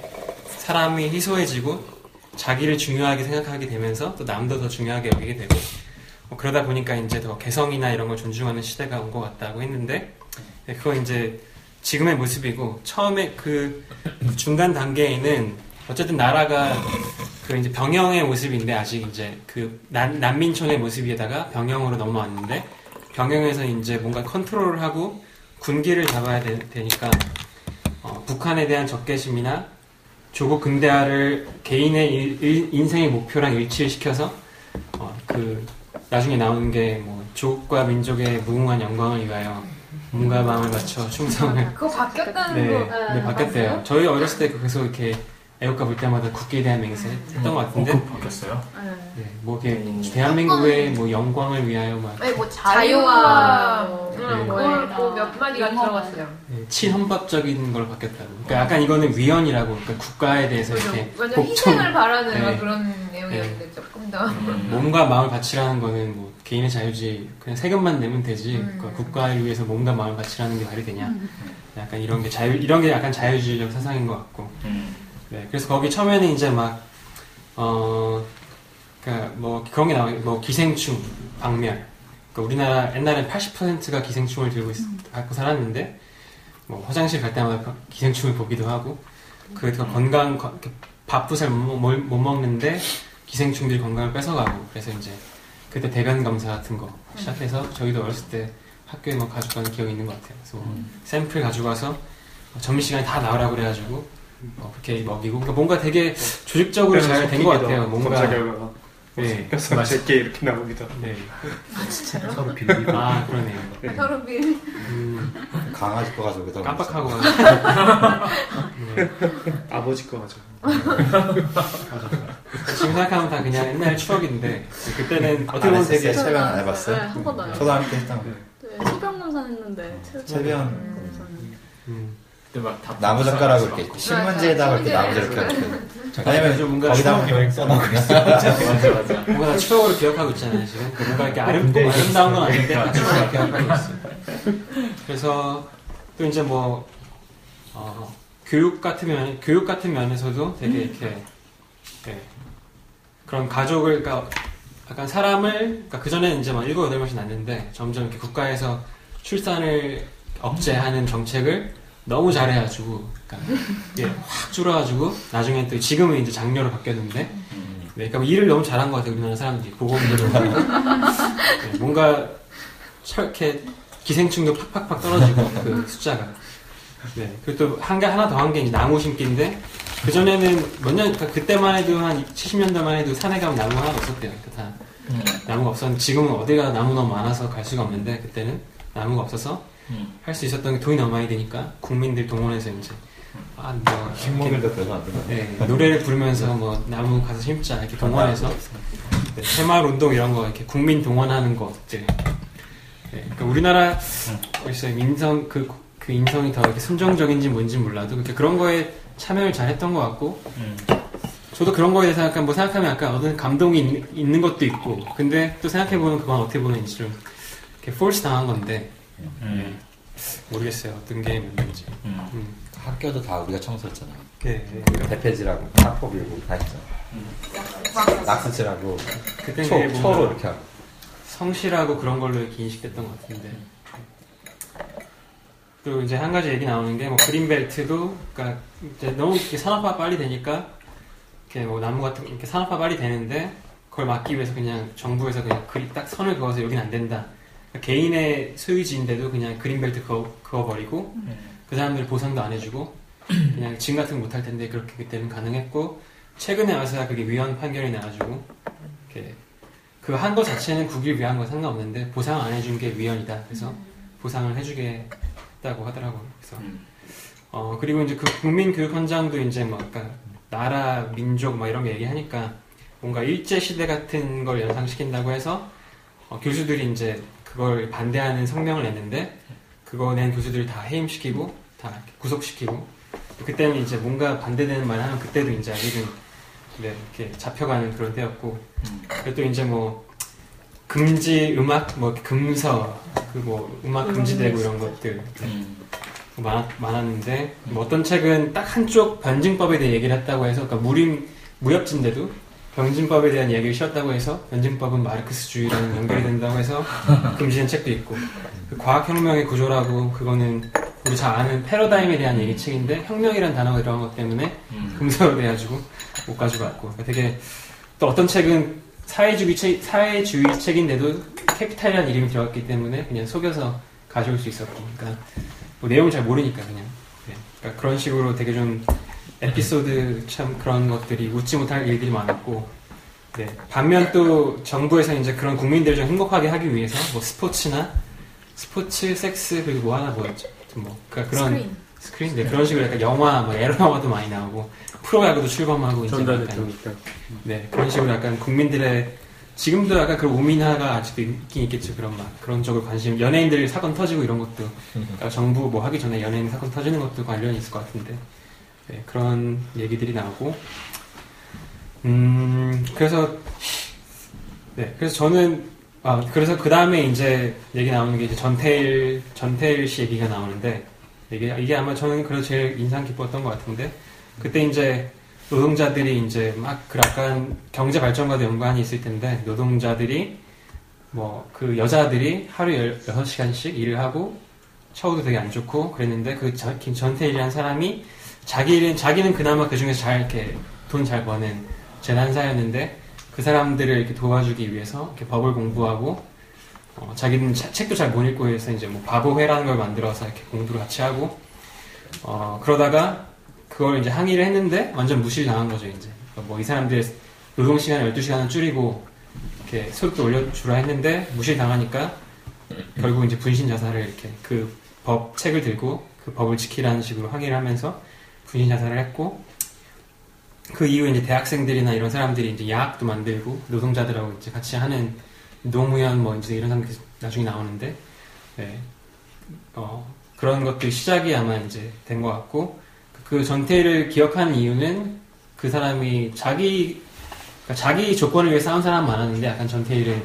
사람이 희소해지고 자기를 중요하게 생각하게 되면서 또 남도 더 중요하게 여기게 되고 뭐 그러다 보니까 이제 더 개성이나 이런 걸 존중하는 시대가 온 것 같다고 했는데 네, 그건 이제 지금의 모습이고 처음에 그 중간 단계에는 어쨌든 나라가 그 이제 병영의 모습인데 아직 이제 그 난, 난민촌의 모습에다가 병영으로 넘어왔는데 병영에서 이제 뭔가 컨트롤을 하고 군기를 잡아야 되, 니까 북한에 대한 적개심이나 조국 근대화를 개인의 일- 일- 인생의 목표랑 일치를 시켜서 어, 그 나중에 나오는 게 뭐 조국과 민족의 무궁한 영광을 위하여 몸과 마음을 맞춰 충성을 그거 바뀌었다는 네, 거. 네 바뀌었대요. 저희 어렸을 때 계속 이렇게 애국가 볼 때마다 국기에 대한 맹세 했던 것 같은데, 어, 바뀌었어요? 네. 네, 뭐 이렇게 대한민국의 뭐 영광을 위하여 막 아니 뭐 자유와 자유와 네. 응, 그걸 뭐몇 마디가 들어갔어요. 네, 친헌법적인 걸 바뀌었다고. 그러니까 약간 이거는 위헌이라고, 그러니까 국가에 대해서 이렇게 완전 복종, 희생을 바라는 네. 막 그런 내용이었는데 조금 더. 음. 몸과 마음을 바치라는 거는 뭐 개인의 자유지 그냥 세금만 내면 되지 음. 그러니까 국가를 위해서 몸과 마음을 바치라는 게 말이 되냐 약간 이런 게 자유 이런 게 약간 자유주의적 사상인 것 같고 음. 네, 그래서 거기 처음에는 이제 막, 어, 그니까 뭐 그런 게 나와요. 뭐 기생충, 박멸. 그러니까 우리나라 옛날엔 80%가 기생충을 들고 있, 갖고 살았는데, 뭐 화장실 갈 때마다 기생충을 보기도 하고, 그래서 건강, 밥도 잘못 먹는데, 기생충들이 건강을 뺏어가고, 그래서 이제 그때 대변 검사 같은 거 시작해서 저희도 어렸을 때 학교에 뭐 가져가는 기억이 있는 것 같아요. 그래서 뭐 샘플 가져가서 점심시간에 다 나오라고 그래가지고, 뭐 그렇게 먹이고 그러니까 뭔가 되게 조직적으로 잘 된 것 같아요. 뭔가 검사 결과가. 네, 그래서 제게 이렇게 나오기도 하고. 네. 서로 빌리고. 아 그러네요. 서로 빌. 음, 강아지 거 가지고 여기다 깜빡하고 네, 아버지 거. 맞아. 지금 생각하면 다 그냥 옛날 추억인데 그때는 어떻게 안 보면 했었어요? 되게 체면 안 해봤어요? 네, 한 번도 안 해봤어요. 초등학교 했던 거. 네, 소변 검사 했는데 체변. 음, 나무 젓가락으로 이렇게 신문지에다가 이렇게 나무 젓가락 이렇게. 왜냐면 좀 뭔가 거기다 추억이 써놓고 있어. 맞아 맞아 뭔가 다 추억으로 기억하고 있잖아요 지금 그 뭔가 이렇게 아름, 아름다운 건 아닌데 다 추억으로 기억하고 있어요. 그래서 또 이제 뭐 어, 교육 같은 면 교육 같은 면에서도 되게 이렇게 네, 그런 가족을 그러니까 약간 사람을 그러니까 그 전에는 이제 막 일곱 여덟 명씩 낳는데 점점 이렇게 국가에서 출산을 억제하는 정책을 너무 잘해가지고 그러니까 이게 확 줄어가지고 나중에 또 지금은 이제 장려로 바뀌었는데 네, 그러니까 뭐 일을 너무 잘한 것 같아요 우리나라 사람들이 보건들을 네, 뭔가 이렇게 기생충도 팍팍팍 떨어지고 그 숫자가 네 그리고 또 한 개 하나 더 한 게 이제 나무 심기인데 그 전에는 몇 년, 그러니까 그때만 해도 한 70년대만 해도 산에 가면 나무 하나도 없었대요. 그러니까 다 음. 나무가 없었는데 지금은 어디가 나무 너무 많아서 갈 수가 없는데 그때는 나무가 없어서 음. 할수 있었던 게 돈이 많이 드니까 국민들 동원해서 이제 아뭐 식목일도 별로 안 되나? 네, 노래를 부르면서 뭐 나무 가서 심자 이렇게 동원해서 네, 새마을 운동 이런 거 이렇게 국민 동원하는 것들. 네, 그러니까 우리나라 글쎄 인성 그, 그 인성이 더 이렇게 순정적인지 뭔지 몰라도 그렇게 그런 거에 참여를 잘했던 것 같고 음. 저도 그런 거에 대해서 약간 뭐 생각하면 약간 어떤 감동이 있, 있는 것도 있고 근데 또 생각해보면 그건 어떻게 보면 이제 좀 이렇게 폴스 당한 건데 음. 모르겠어요 어떤 게 문제인지 음. 음. 학교도 다 우리가 청소했잖아. 네, 네. 대패지라고 학폭 밀고 다 했잖아. 낙서칠하고 그때 초, 초로 이렇게 하고. 성실하고 그런 걸로 이렇게 인식됐던 것 같은데. 또 이제 한 가지 얘기 나오는 게 뭐 그린벨트도 그러니까 이제 너무 이렇게 산업화 빨리 되니까 이렇게 뭐 나무 같은 이렇게 산업화 빨리 되는데 그걸 막기 위해서 그냥 정부에서 그냥 그리 딱 선을 그어서 여긴 안 된다. 개인의 소유지인데도 그냥 그린벨트 그어, 그어버리고 그 사람들 보상도 안 해주고 그냥 지금 같은 거 못할 텐데 그렇게 그때는 가능했고 최근에 와서야 그게 위헌 판결이 나가지고 이렇게 그 한 거 자체는 국익을 위한 건 상관없는데 보상 안 해준 게 위헌이다. 그래서 보상을 해주겠다고 하더라고요. 그래서 음. 어 그리고 이제 그 국민 교육 현장도 이제 뭐 아까 나라 민족 막 이런 거 얘기하니까 뭔가 일제 시대 같은 걸 연상시킨다고 해서 어, 교수들이 이제 그걸 반대하는 성명을 냈는데 그거 낸 교수들을 다 해임시키고 다 구속시키고 그때는 이제 뭔가 반대되는 말 하면 그때도 이제 아직은 네, 이렇게 잡혀가는 그런 때였고 음. 그리고 또 이제 뭐 금지 음악 뭐 금서 그 뭐 음악 금지되고 이런 것들 음. 많았, 많았는데 뭐 어떤 책은 딱 한쪽 변증법에 대해 얘기를 했다고 해서 그러니까 무림 무협진데도 변증법에 대한 얘기를 쉬었다고 해서 변증법은 마르크스주의랑 연결이 된다고 해서 금지된 책도 있고 그 과학혁명의 구조라고 그거는 우리 잘 아는 패러다임에 대한 얘기 책인데 혁명이라는 단어가 들어간 것 때문에 음. 금서로 돼가지고 못 가지고 왔고 그러니까 되게 또 어떤 책은 사회주의 책 사회주의 책인데도 Capital이라는 이름이 들어갔기 때문에 그냥 속여서 가져올 수 있었고 그러니까 뭐 내용을 잘 모르니까 그냥 네. 그러니까 그런 식으로 되게 좀 에피소드 참 그런 것들이 웃지 못할 일들이 많았고 네. 반면 또 정부에서 이제 그런 국민들을 좀 행복하게 하기 위해서 뭐 스포츠나 스포츠, 섹스 그리고 뭐 하나 뭐였죠? 좀뭐 그러니까 그런 스크린. 스크린 네, 그런 식으로 약간 영화 뭐 에로 영화도 많이 나오고 프로야구도 출범하고 이제 약간. 네 그런 식으로 약간 국민들의 지금도 약간 그런 우민화가 아직도 있긴 있겠죠 그런 막 그런 쪽으로 관심 연예인들 사건 터지고 이런 것도 그러니까 정부 뭐 하기 전에 연예인 사건 터지는 것도 관련이 있을 것 같은데 네, 그런 얘기들이 나오고. 음 그래서 네 그래서 저는 아 그래서 그 다음에 이제 얘기 나오는 게 이제 전태일 전태일 씨 얘기가 나오는데 이게 이게 아마 저는 그래서 제일 인상 깊었던 것 같은데 그때 이제 노동자들이 이제 막 그 약간 경제 발전과도 연관이 있을 텐데 노동자들이 뭐 그 여자들이 하루 16시간씩 일을 하고 처우도 되게 안 좋고 그랬는데 그 전- 전태일이라는 사람이 자기는 자기는 그나마 그 중에서 잘 이렇게 돈 잘 버는 재난사였는데 그 사람들을 이렇게 도와주기 위해서 이렇게 법을 공부하고 어, 자기는 자- 책도 잘 못 읽고 해서 이제 뭐 바보회라는 걸 만들어서 이렇게 공부를 같이 하고 어, 그러다가 그걸 이제 항의를 했는데 완전 무시를 당한 거죠 이제. 뭐이 사람들의 노동 시간 12시간을 줄이고 이렇게 소득도 올려주라 했는데 무시를 당하니까 결국 이제 분신 자살을 이렇게 그 법 책을 들고 그 법을 지키라는 식으로 항의를 하면서 분신 자살을 했고 그 이후에 이제 대학생들이나 이런 사람들이 이제 야학도 만들고 노동자들하고 이제 같이 하는 노무현 뭐 이제 이런 사람들이 나중에 나오는데 네. 어, 그런 것들 시작이 아마 이제 된 것 같고 그 전태일을 기억하는 이유는 그 사람이 자기 그러니까 자기 조건을 위해 싸운 사람 많았는데 약간 전태일은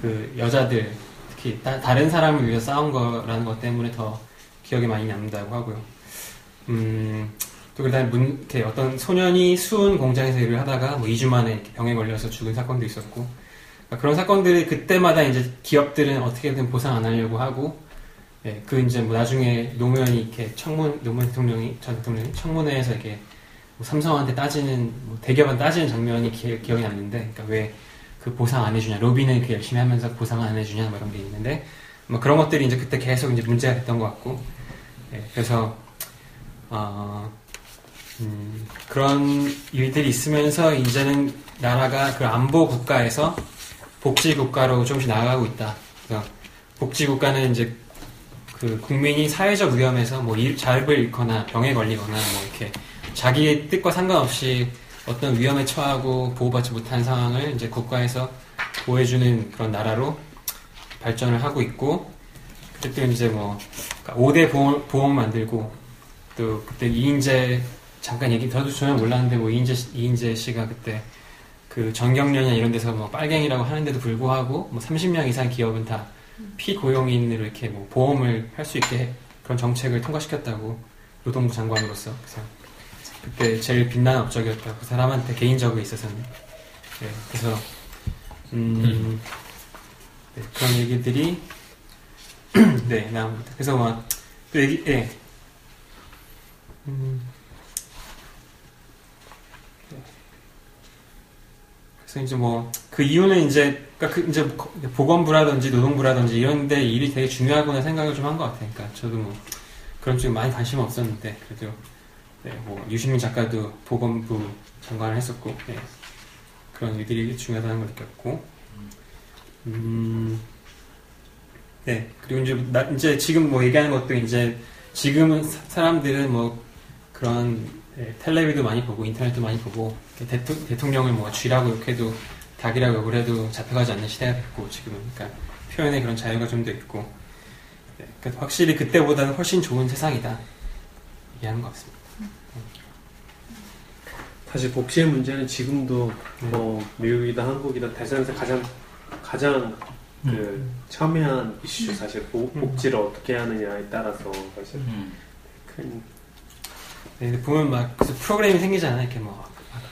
그 여자들 특히 따, 다른 사람을 위해 싸운 거라는 것 때문에 더 기억에 많이 남는다고 하고요. 음, 또 그다음에 문, 이렇게 어떤 소년이 수은 공장에서 일을 하다가 뭐 2주 만에 병에 걸려서 죽은 사건도 있었고 그러니까 그런 사건들이 그때마다 이제 기업들은 어떻게든 보상 안 하려고 하고 예, 그 이제 뭐 나중에 노무현이 이렇게 청문 노무현 대통령이 전 대통령이 청문회에서 이렇게 뭐 삼성한테 따지는 뭐 대기업한테 따지는 장면이 기, 억이 남는데 그러니까 왜 그 보상 안 해주냐 로비는 그 열심히 하면서 보상 안 해주냐 뭐 이런 게 있는데 뭐 그런 것들이 이제 그때 계속 이제 문제가 됐던 것 같고 예, 그래서 어, 음, 그런 일들이 있으면서 이제는 나라가 그 안보 국가에서 복지 국가로 조금씩 나아가고 있다. 그래서 복지 국가는 이제 그 국민이 사회적 위험에서 뭐 일, 잡을 잃거나 병에 걸리거나 뭐 이렇게 자기의 뜻과 상관없이 어떤 위험에 처하고 보호받지 못한 상황을 이제 국가에서 보호해주는 그런 나라로 발전을 하고 있고 그때 이제 뭐 5대 보험, 보험 만들고 또 그때 이인재 잠깐 얘기 전혀 몰랐는데 뭐 이인재 이인재 씨가 그때 그 전경련이나 이런 데서 뭐 빨갱이라고 하는데도 불구하고 뭐 30명 이상 기업은 다 피고용인으로 이렇게 뭐 보험을 할 수 있게 그런 정책을 통과시켰다고 노동부 장관으로서 그래서 그때 제일 빛나는 업적이었다고 그 사람한테 개인적으로 있어서는 네, 그래서 음, 네, 그런 얘기들이 네 나옵니다. 그래서 막 또 얘기 예. 음, 그래서 이제 뭐 그 이유는 이제 그러니까 그 이제 보건부라든지 노동부라든지 이런데 일이 되게 중요하구나 생각을 좀 한 것 같아요. 그러니까 저도 뭐 그런 쪽에 많이 관심 없었는데 그래도 네, 뭐 유시민 작가도 보건부 장관을 했었고 네, 그런 일들이 중요하다는 걸 느꼈고 음, 네 그리고 이제 나, 이제 지금 뭐 얘기하는 것도 이제 지금은 사람들은 뭐 그런 네, 텔레비도 많이 보고 인터넷도 많이 보고 대토, 대통령을 뭐 쥐라고 욕해도 닭이라고 욕을 해도 잡혀가지 않는 시대가 됐고 지금은. 그러니까 표현의 그런 자유가 좀 더 있고. 네, 그러니까 확실히 그때보다는 훨씬 좋은 세상이다. 얘기하는 것 같습니다. 사실 복지의 문제는 지금도 뭐 미국이든 한국이든 대선에서 가장 가장 그 첨예한 이슈 사실 복, 복지를 어떻게 하느냐에 따라서 사실 큰 네, 보면 막 프로그램이 생기잖아요. 이렇게 뭐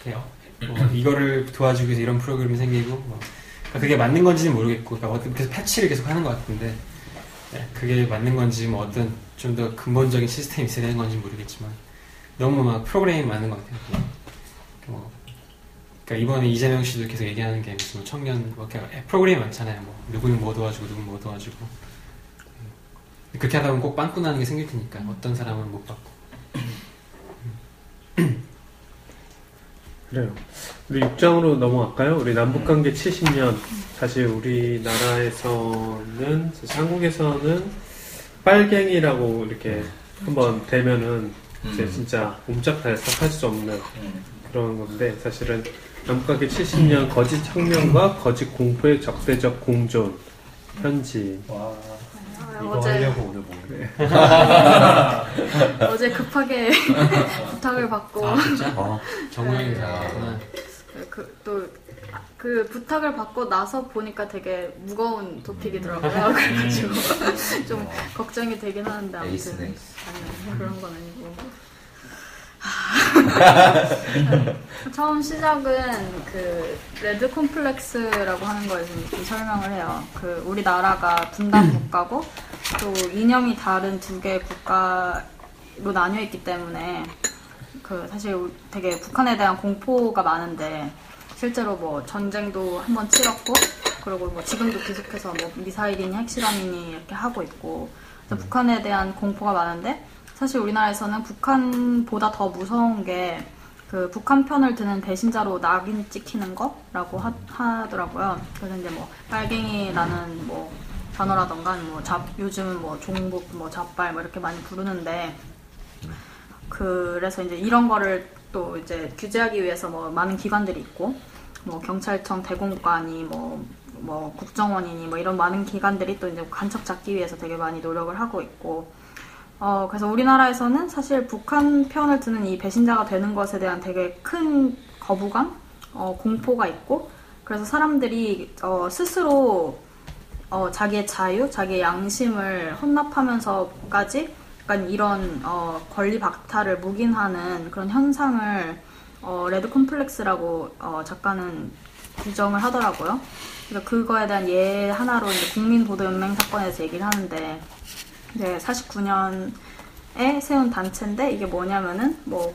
이렇게 뭐 이거를 도와주기 위해서 이런 프로그램이 생기고 뭐 그러니까 그게 맞는 건지는 모르겠고 그러니까 계속 패치를 계속 하는 것 같은데 네, 그게 맞는 건지 뭐 어떤 좀 더 근본적인 시스템이 있어야 되는 건지 모르겠지만 너무 막 프로그램이 많은 것 같아요. 뭐, 그러니까 이번에 이재명 씨도 계속 얘기하는 게 무슨 뭐 청년 뭐 프로그램이 많잖아요. 뭐 누구는 뭐 도와주고 누구는 뭐 도와주고 그렇게 하다 보면 꼭 빵꾸 나는 게 생길 테니까 어떤 사람은 못 받고. 그래요. 우리 6장으로 넘어갈까요? 우리 남북관계 70년. 사실 우리나라에서는, 사실 한국에서는 빨갱이라고 이렇게 한번 되면은 이제 진짜 옴짝달 싹 할 수 없는 그런 건데, 사실은 남북관계 70년 거짓 혁명과 거짓 공포의 적대적 공존. 현지. 와, 이거 어제 하려고 오늘 먹네. 어제 급하게 부탁을 받고 아 진짜? 어, 정우영이 잘하구나. 그또 그 부탁을 받고 나서 보니까 되게 무거운 토픽이더라고요. 그래가지고 좀 걱정이 되긴 하는데 아무튼 에이스네, 에이스. 아니요 그런 건 아니고. 처음 시작은 그 레드 콤플렉스라고 하는 거에서 좀 설명을 해요. 그 우리나라가 분단 국가고 또 이념이 다른 두 개의 국가로 나뉘어 있기 때문에 그 사실 되게 북한에 대한 공포가 많은데 실제로 뭐 전쟁도 한 번 치렀고 그리고 뭐 지금도 계속해서 뭐 미사일이니 핵실험이니 이렇게 하고 있고 그래서 북한에 대한 공포가 많은데 사실 우리나라에서는 북한보다 더 무서운 게 그 북한 편을 드는 배신자로 낙인 찍히는 거라고 하, 더라고요. 그래서 이제 뭐 빨갱이라는 뭐 단어라던가 뭐 잡, 요즘은 뭐 종북, 뭐 잡발 뭐 이렇게 많이 부르는데 그래서 이제 이런 거를 또 이제 규제하기 위해서 뭐 많은 기관들이 있고 뭐 경찰청, 대공관이 뭐, 뭐 국정원이니 뭐 이런 많은 기관들이 또 이제 간척 잡기 위해서 되게 많이 노력을 하고 있고 어 그래서 우리나라에서는 사실 북한 편을 드는 이 배신자가 되는 것에 대한 되게 큰 거부감, 어 공포가 있고 그래서 사람들이 어 스스로 어, 자기의 자유, 자기의 양심을 혼납하면서까지 약간 이런 어, 권리 박탈을 묵인하는 그런 현상을 어, 레드 콤플렉스라고 어, 작가는 규정을 하더라고요. 그래서 그거에 대한 예 하나로 이제 국민보도연맹 사건에서 얘기를 하는데 이제 49년에 세운 단체인데 이게 뭐냐면은 뭐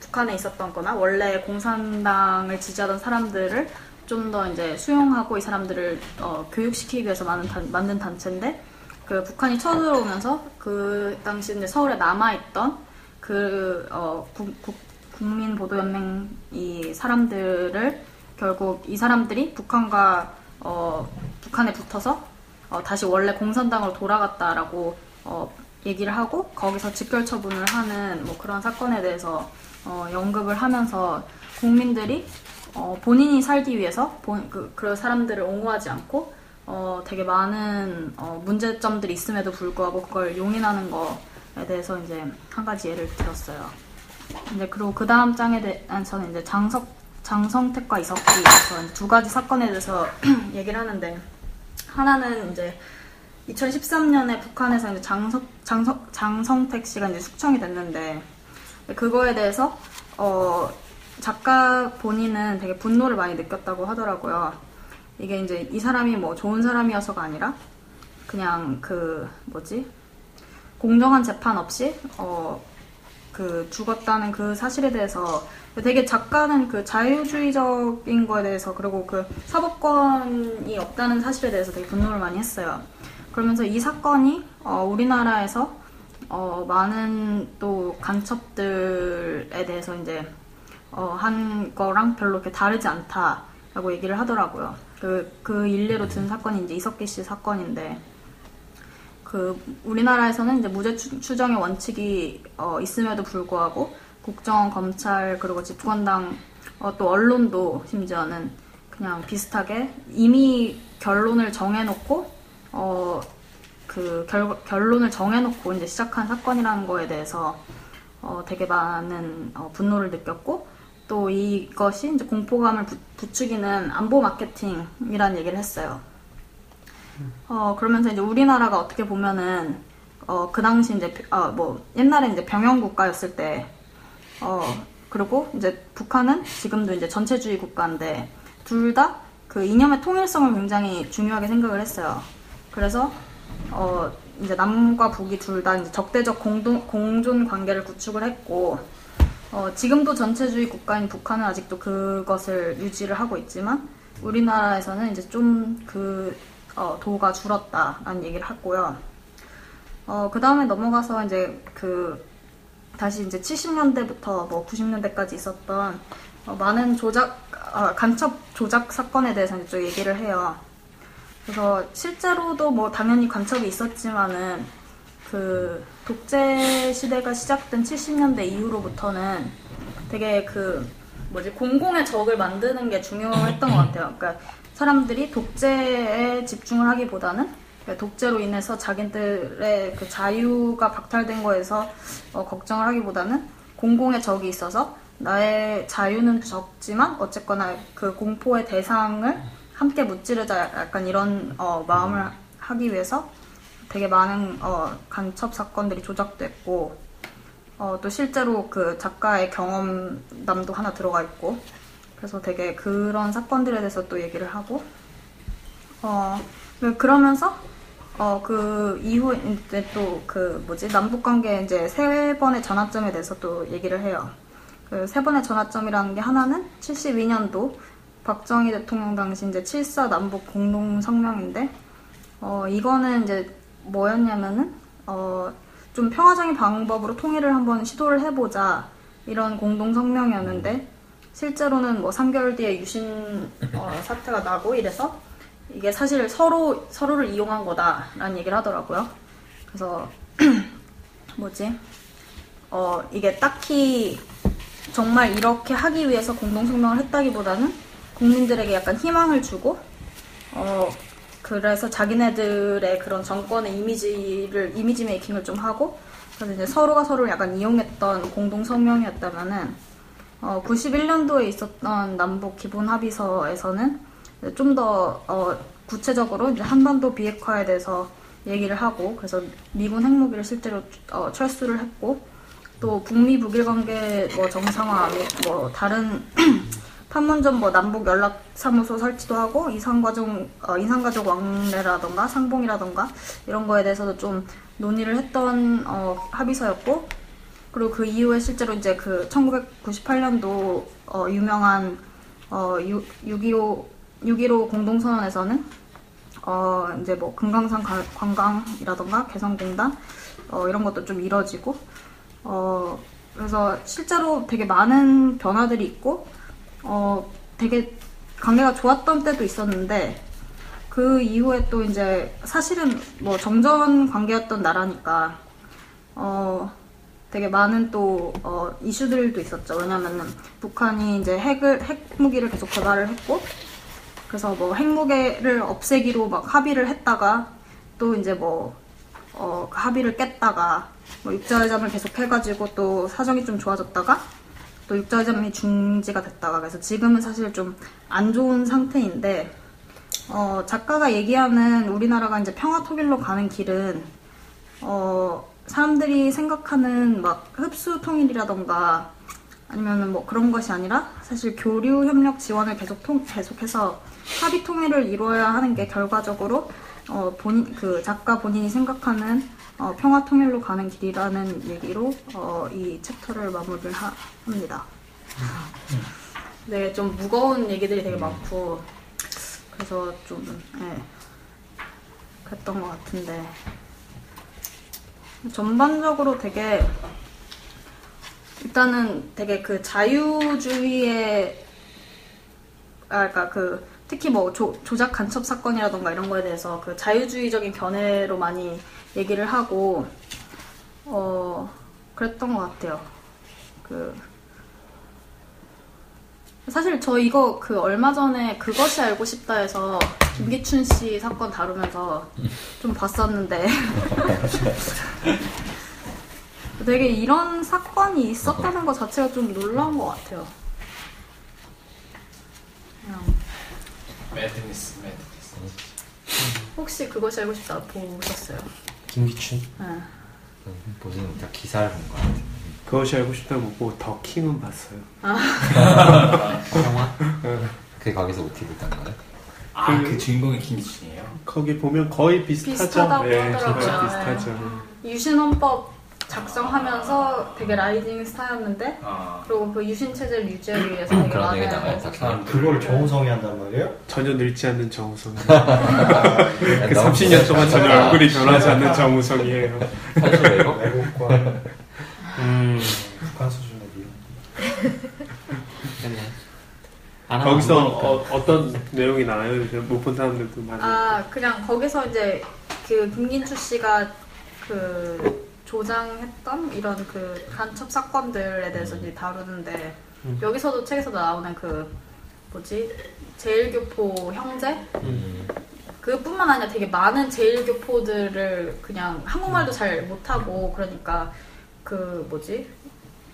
북한에 있었던 거나 원래 공산당을 지지하던 사람들을 좀 더 이제 수용하고 이 사람들을 어, 교육시키기 위해서 만든, 단, 만든 단체인데 그 북한이 쳐들어오면서 그 당시 이제 서울에 남아있던 그 어, 국, 국, 국민보도연맹 이 사람들을 결국 이 사람들이 북한과 어, 북한에 붙어서 어, 다시 원래 공산당으로 돌아갔다라고 어, 얘기를 하고 거기서 직결 처분을 하는 뭐 그런 사건에 대해서 어, 연극을 하면서 국민들이 어, 본인이 살기 위해서 본, 그, 그런 사람들을 옹호하지 않고 어, 되게 많은 어, 문제점들이 있음에도 불구하고 그걸 용인하는 거에 대해서 이제 한 가지 예를 들었어요. 이제 그리고 그 다음 장에 대해서는 이제 장석 장성택과 이석기 두 가지 사건에 대해서 얘기를 하는데 하나는 이제 2013년에 북한에서 이제 장석, 장석, 장성택 씨가 이제 숙청이 됐는데 그거에 대해서 어, 작가 본인은 되게 분노를 많이 느꼈다고 하더라고요. 이게 이제 이 사람이 뭐 좋은 사람이어서가 아니라 그냥 그 뭐지 공정한 재판 없이 어, 그 죽었다는 그 사실에 대해서 되게 작가는 그 자유주의적인 거에 대해서 그리고 그 사법권이 없다는 사실에 대해서 되게 분노를 많이 했어요. 그러면서 이 사건이 어, 우리나라에서 어, 많은 또 간첩들에 대해서 이제 어, 한 거랑 별로 그렇게 다르지 않다라고 얘기를 하더라고요. 그, 그 일례로 든 사건이 이제 이석기 씨 사건인데, 그, 우리나라에서는 이제 무죄 추정의 원칙이 어, 있음에도 불구하고, 국정, 검찰, 그리고 집권당, 어, 또 언론도 심지어는 그냥 비슷하게 이미 결론을 정해놓고, 어, 그 결, 결론을 정해놓고 이제 시작한 사건이라는 거에 대해서 어, 되게 많은 어, 분노를 느꼈고, 또 이것이 이제 공포감을 부, 부추기는 안보 마케팅이라는 얘기를 했어요. 어, 그러면서 이제 우리나라가 어떻게 보면은, 어, 그 당시 이제, 어, 뭐, 옛날에 이제 병영 국가였을 때, 어, 그리고 이제 북한은 지금도 이제 전체주의 국가인데, 둘 다 그 이념의 통일성을 굉장히 중요하게 생각을 했어요. 그래서, 어, 이제 남과 북이 둘 다 이제 적대적 공동, 공존 관계를 구축을 했고, 어, 지금도 전체주의 국가인 북한은 아직도 그것을 유지를 하고 있지만 우리나라에서는 이제 좀그 어, 도가 줄었다라는 얘기를 했고요. 어, 그 다음에 넘어가서 이제 그 다시 이제 70년대부터 뭐 90년대까지 있었던 어, 많은 조작, 어, 간첩 조작 사건에 대해서 이제 좀 얘기를 해요. 그래서 실제로도 뭐 당연히 간첩이 있었지만은 그 독재 시대가 시작된 70년대 이후로부터는 되게 그 뭐지 공공의 적을 만드는 게 중요했던 것 같아요. 그러니까 사람들이 독재에 집중을 하기보다는 독재로 인해서 자기들의 그 자유가 박탈된 거에서 어, 걱정을 하기보다는 공공의 적이 있어서 나의 자유는 적지만 어쨌거나 그 공포의 대상을 함께 무찌르자 약간 이런 어, 마음을 하기 위해서 되게 많은 어, 간첩 사건들이 조작됐고 어, 또 실제로 그 작가의 경험담도 하나 들어가 있고 그래서 되게 그런 사건들에 대해서 또 얘기를 하고 어, 그러면서 어, 그 이후 이제 또 그 뭐지 남북 관계 이제 세 번의 전환점에 대해서 또 얘기를 해요. 그 세 번의 전환점이라는 게 하나는 72년도 박정희 대통령 당시 이제 7사 남북 공동 성명인데 어, 이거는 이제 뭐였냐면은 어, 좀 평화적인 방법으로 통일을 한번 시도를 해보자 이런 공동 성명이었는데 실제로는 뭐 3개월 뒤에 유신 어, 사태가 나고 이래서 이게 사실 서로 서로를 이용한 거다라는 얘기를 하더라고요. 그래서 뭐지? 어 이게 딱히 정말 이렇게 하기 위해서 공동 성명을 했다기보다는 국민들에게 약간 희망을 주고 어 그래서 자기네들의 그런 정권의 이미지를 이미지 메이킹을 좀 하고 그래서 이제 서로가 서로를 약간 이용했던 공동 성명이었다면은 어, 91년도에 있었던 남북 기본 합의서에서는 좀더 어, 구체적으로 이제 한반도 비핵화에 대해서 얘기를 하고 그래서 미군 핵무기를 실제로 어, 철수를 했고 또 북미 북일 관계 뭐 정상화 뭐 다른 판문점 뭐 남북 연락 사무소 설치도 하고 이상가족 어, 이상가족 왕래라던가 상봉이라던가 이런 거에 대해서도 좀 논의를 했던 어, 합의서였고 그리고 그 이후에 실제로 이제 그 1998년도 어, 유명한 어, 6.15 6.15 공동선언에서는 어, 이제 뭐 금강산 가- 관광이라던가 개성공단 어, 이런 것도 좀 이뤄지고 어, 그래서 실제로 되게 많은 변화들이 있고 어, 되게 관계가 좋았던 때도 있었는데 그 이후에 또 이제 사실은 뭐 정전 관계였던 나라니까 어 되게 많은 또 어, 이슈들도 있었죠. 왜냐면은 북한이 이제 핵을 핵무기를 계속 개발을 했고 그래서 뭐 핵무기를 없애기로 막 합의를 했다가 또 이제 뭐 어, 그 합의를 깼다가 뭐 육자회담을 계속 해가지고 또 사정이 좀 좋아졌다가 또 육자회담이 중지가 됐다가 그래서 지금은 사실 좀 안 좋은 상태인데 어, 작가가 얘기하는 우리나라가 이제 평화 통일로 가는 길은 어, 사람들이 생각하는 막 흡수 통일이라던가 아니면은 뭐 그런 것이 아니라 사실 교류 협력 지원을 계속 통, 계속해서 합의 통일을 이루어야 하는 게 결과적으로 어, 본인 그 작가 본인이 생각하는 어, 평화 통일로 가는 길이라는 얘기로 어, 이 챕터를 마무리를 하- 합니다. 네, 좀 무거운 얘기들이 되게 많고 그래서 좀 예, 그랬던 것 같은데 전반적으로 되게 일단은 되게 그 자유주의의 아 그러니까 그 특히 뭐 조, 조작 간첩 사건이라던가 이런 거에 대해서 그 자유주의적인 견해로 많이 얘기를 하고 어 그랬던 것 같아요. 그 사실 저 이거 그 얼마 전에 그것이 알고 싶다 해서 김기춘 씨 사건 다루면서 좀 봤었는데 되게 이런 사건이 있었다는 것 자체가 좀 놀라운 것 같아요. 그냥 madness madness 혹시 그것이 알고 싶다 보셨어요? 김기춘. 네. 보지는 못한 기사를 본것 같아요. 그것이 알고 싶다고 못 보고 더 킹은 봤어요. 영화? 그게 거기서 모티브 있던 거예요? 아그 주인공이 김기춘이에요? 거기 보면 거의 비슷하죠. 비슷하다고 네, 하더라고요. 거의 비슷하죠. 유신헌법 작성하면서 되게 rising star였는데 아 그리고 그 유신 체제를 유지하기 위해서 되게 그런 얘기 많이 나와요. 다큐. 그걸 정우성이 한단 말이에요? 전혀 늙지 않는 정우성. 그그 30년 동안 전혀 얼굴이 변하지 않는 정우성이에요. 사실이에요? 외국과 음, 북한 수준의 미용. 됐네. 안 하면 거기서 안 보니까. 어, 어떤 내용이 나와요? 못 본 사람들도 많아요. 아 그냥 거기서 이제 그 김긴추 씨가 그 조장했던 이런 그 간첩 사건들에 대해서 이제 다루는데 음. 여기서도 책에서 나오는 그 뭐지? 제일교포 형제? 음. 그뿐만 아니라 되게 많은 제일교포들을 그냥 한국말도 잘 못하고 그러니까 그 뭐지?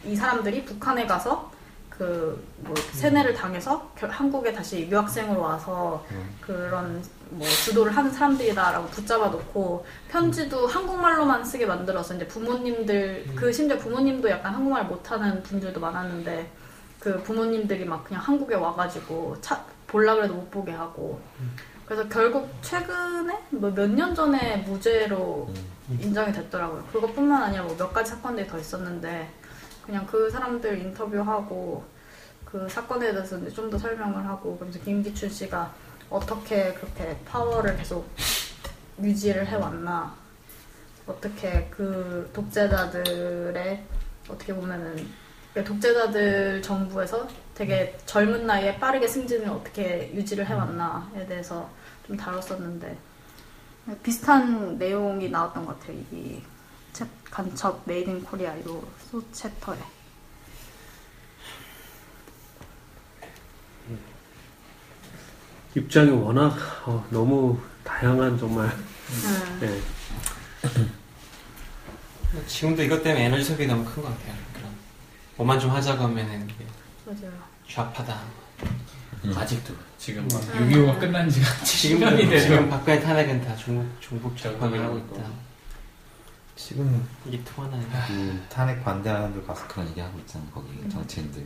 이 사람들이 북한에 가서 그 뭐 세뇌를 당해서 결- 한국에 다시 유학생으로 와서 그런 뭐 주도를 하는 사람들이다라고 붙잡아 놓고 편지도 한국말로만 쓰게 만들어서 이제 부모님들 그 심지어 부모님도 약간 한국말 못하는 분들도 많았는데 그 부모님들이 막 그냥 한국에 와가지고 차 볼라 그래도 못 보게 하고. 그래서 결국 최근에 뭐 몇 년 전에 무죄로 인정이 됐더라고요. 그것뿐만 아니라 뭐 몇 가지 사건들이 더 있었는데 그냥 그 사람들 인터뷰하고 그 사건에 대해서 좀 더 설명을 하고 그러면서 김기춘 씨가 어떻게 그렇게 파워를 계속 유지를 해왔나 어떻게 그 독재자들의 어떻게 보면은 그 독재자들 정부에서 되게 젊은 나이에 빠르게 승진을 어떻게 유지를 해왔나에 대해서 좀 다뤘었는데 비슷한 내용이 나왔던 것 같아요. 이 chap- 간첩 Made in Korea 이 소chapter에. 입장이 워낙 어, 너무 다양한 정말. 음. 네. 지금도 이것 때문에 에너지 소비 너무 큰 것 같아요. 그런 뭐만 좀 하자고 하면은 맞아요. 좌파다. 아직도 지금 막 음. 6.25가 끝난 지가 지금도 10년이 지금 박근혜 탄핵은 다 중국 중국 좌파를 하고 있다. 지금 이게 통하나? 그 탄핵 반대하는 들 가서 그런 얘기 하고 있잖아 거기 정치인들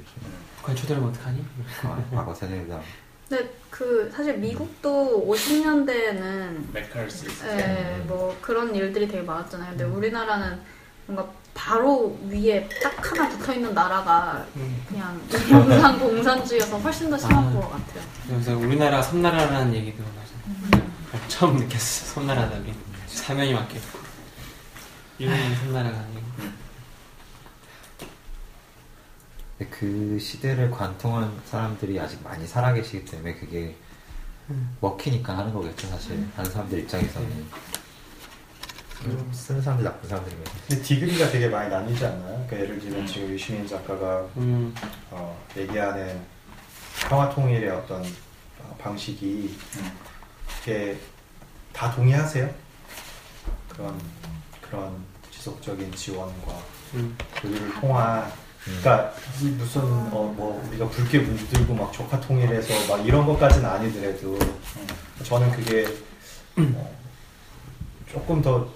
북한 초대하면 어떡하니? 과- 과거 세대가 근데 그 사실 미국도 50년대에는 메카르시 예, 뭐 그런 일들이 되게 많았잖아요. 근데 우리나라는 뭔가 바로 위에 딱 하나 붙어 있는 나라가 음. 그냥 공산 공산주의여서 훨씬 더 심한 아. 것 같아요. 그래서 우리나라 섬나라라는 얘기도 맞아. 처음 느꼈어. 섬나라다는 게 사면이 맞게. 일본이 섬나라가 아니고. 근데 그 시대를 관통한 사람들이 아직 많이 살아계시기 때문에 그게 먹히니까 하는 거겠죠 사실. 다른 사람들 입장에서는. 음, 쓰는 사람들 나쁜 사람들이면. 근데 디그리가 되게 많이 나뉘지 않나요? 그러니까 예를 들면 지금 유시민 작가가 음, 어, 얘기하는 평화 통일의 어떤 어, 방식이 이게 다 동의하세요? 그런 그런 지속적인 지원과 음. 우리를 통한 그러니까 이 무슨 어, 뭐 우리가 붉게 물들고 막 조카 통일해서 막 이런 것까지는 아니더라도 저는 그게 어, 조금 더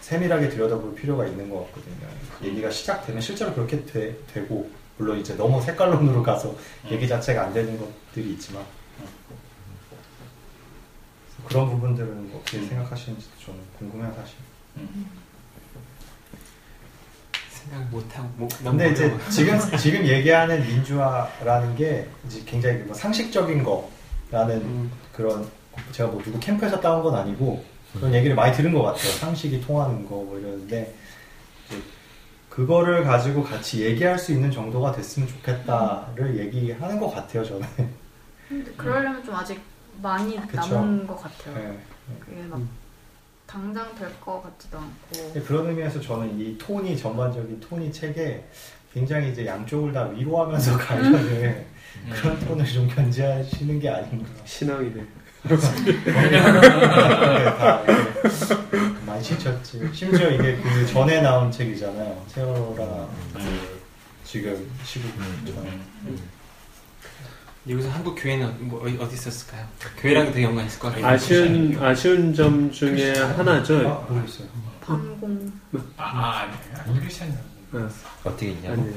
세밀하게 들여다볼 필요가 있는 것 같거든요. 얘기가 시작되면 실제로 그렇게 되, 고 물론 이제 너무 색깔론으로 가서 얘기 자체가 안 되는 것들이 있지만 그런 부분들은 뭐 어떻게 생각하시는지 저는 궁금해요 사실. 생각 못하고 뭐, 근데 이제. 지금 지금 얘기하는 민주화라는 게 이제 굉장히 뭐 상식적인 거라는 음. 그런 제가 뭐 누구 캠프에서 따온 건 아니고 그런 얘기를 많이 들은 것 같아요. 상식이 통하는 거 뭐 이러는데 그거를 가지고 같이 얘기할 수 있는 정도가 됐으면 좋겠다를 얘기하는 것 같아요. 저는. 근데 그러려면 좀 아직 많이 그쵸. 남은 것 같아요. 네. 그게 막 당장 될 것 같지도 않고. 네, 그런 의미에서 저는 이 톤이 전반적인 톤이 책에 굉장히 이제 양쪽을 다 위로하면서 가려는 그런 톤을 좀 견지하시는 게 아닌가. 신앙이네. 다 많이 지쳤지. 심지어 이게 그 전에 나온 책이잖아요. 세월호랑 그 지금 시국 전. 여기서 한국 교회는 뭐 어디, 어디 있었을까요? 교회랑 되게 연관 있을 것 같아요. 아쉬운 아쉬운 점 중에 하나죠. 아, 모르겠어요. 방공. 아, 아니, 크리스찬. 어, 어떻게 있냐고 아니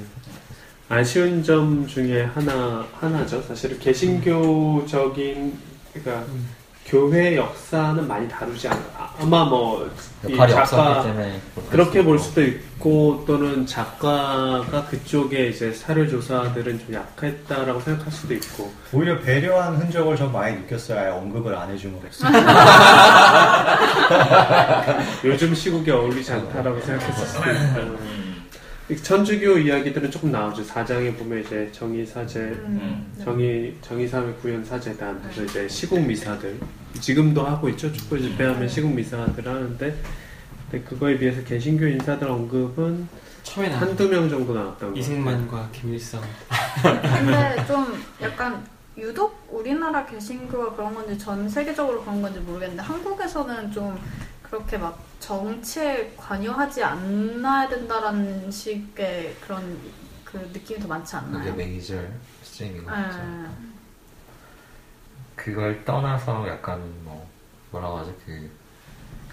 아쉬운 점 중에 하나 하나죠. 사실은 개신교적인 그러니까 교회 역사는 많이 다루지 않아. 아마 뭐이 역할이 작가 없었기 때문에 그렇게 볼 수도 있고 또는 작가가 그쪽에 이제 사료 조사들은 좀 약했다라고 생각할 수도 있고 오히려 배려한 흔적을 좀 많이 느꼈어요. 아예 언급을 안 해줌으로써. 요즘 시국에 어울리지 않다라고 생각했을 수도 있고 이 천주교 이야기들은 조금 나오죠. 사장에 보면 이제 정의사제, 음. 정의 정의사회 구현 사제단 그래서 이제 시국 미사들 지금도 하고 있죠. 촛불 집회하면 시국 미사들 하는데 근데 그거에 비해서 개신교 인사들 언급은 처음에 나 한두 명 정도 나왔던 거 이승만과 김일성 근데 좀 약간 유독 우리나라 개신교가 그런 건지 전 세계적으로 그런 건지 모르겠는데 한국에서는 좀 그렇게 막 정치에 관여하지 않아야 된다라는 식의 그런 그 느낌이 더 많지 그게 않나요? 메이저 스트리밍인 것 네. 같죠. 그걸 떠나서 약간 뭐 뭐라고 하죠 그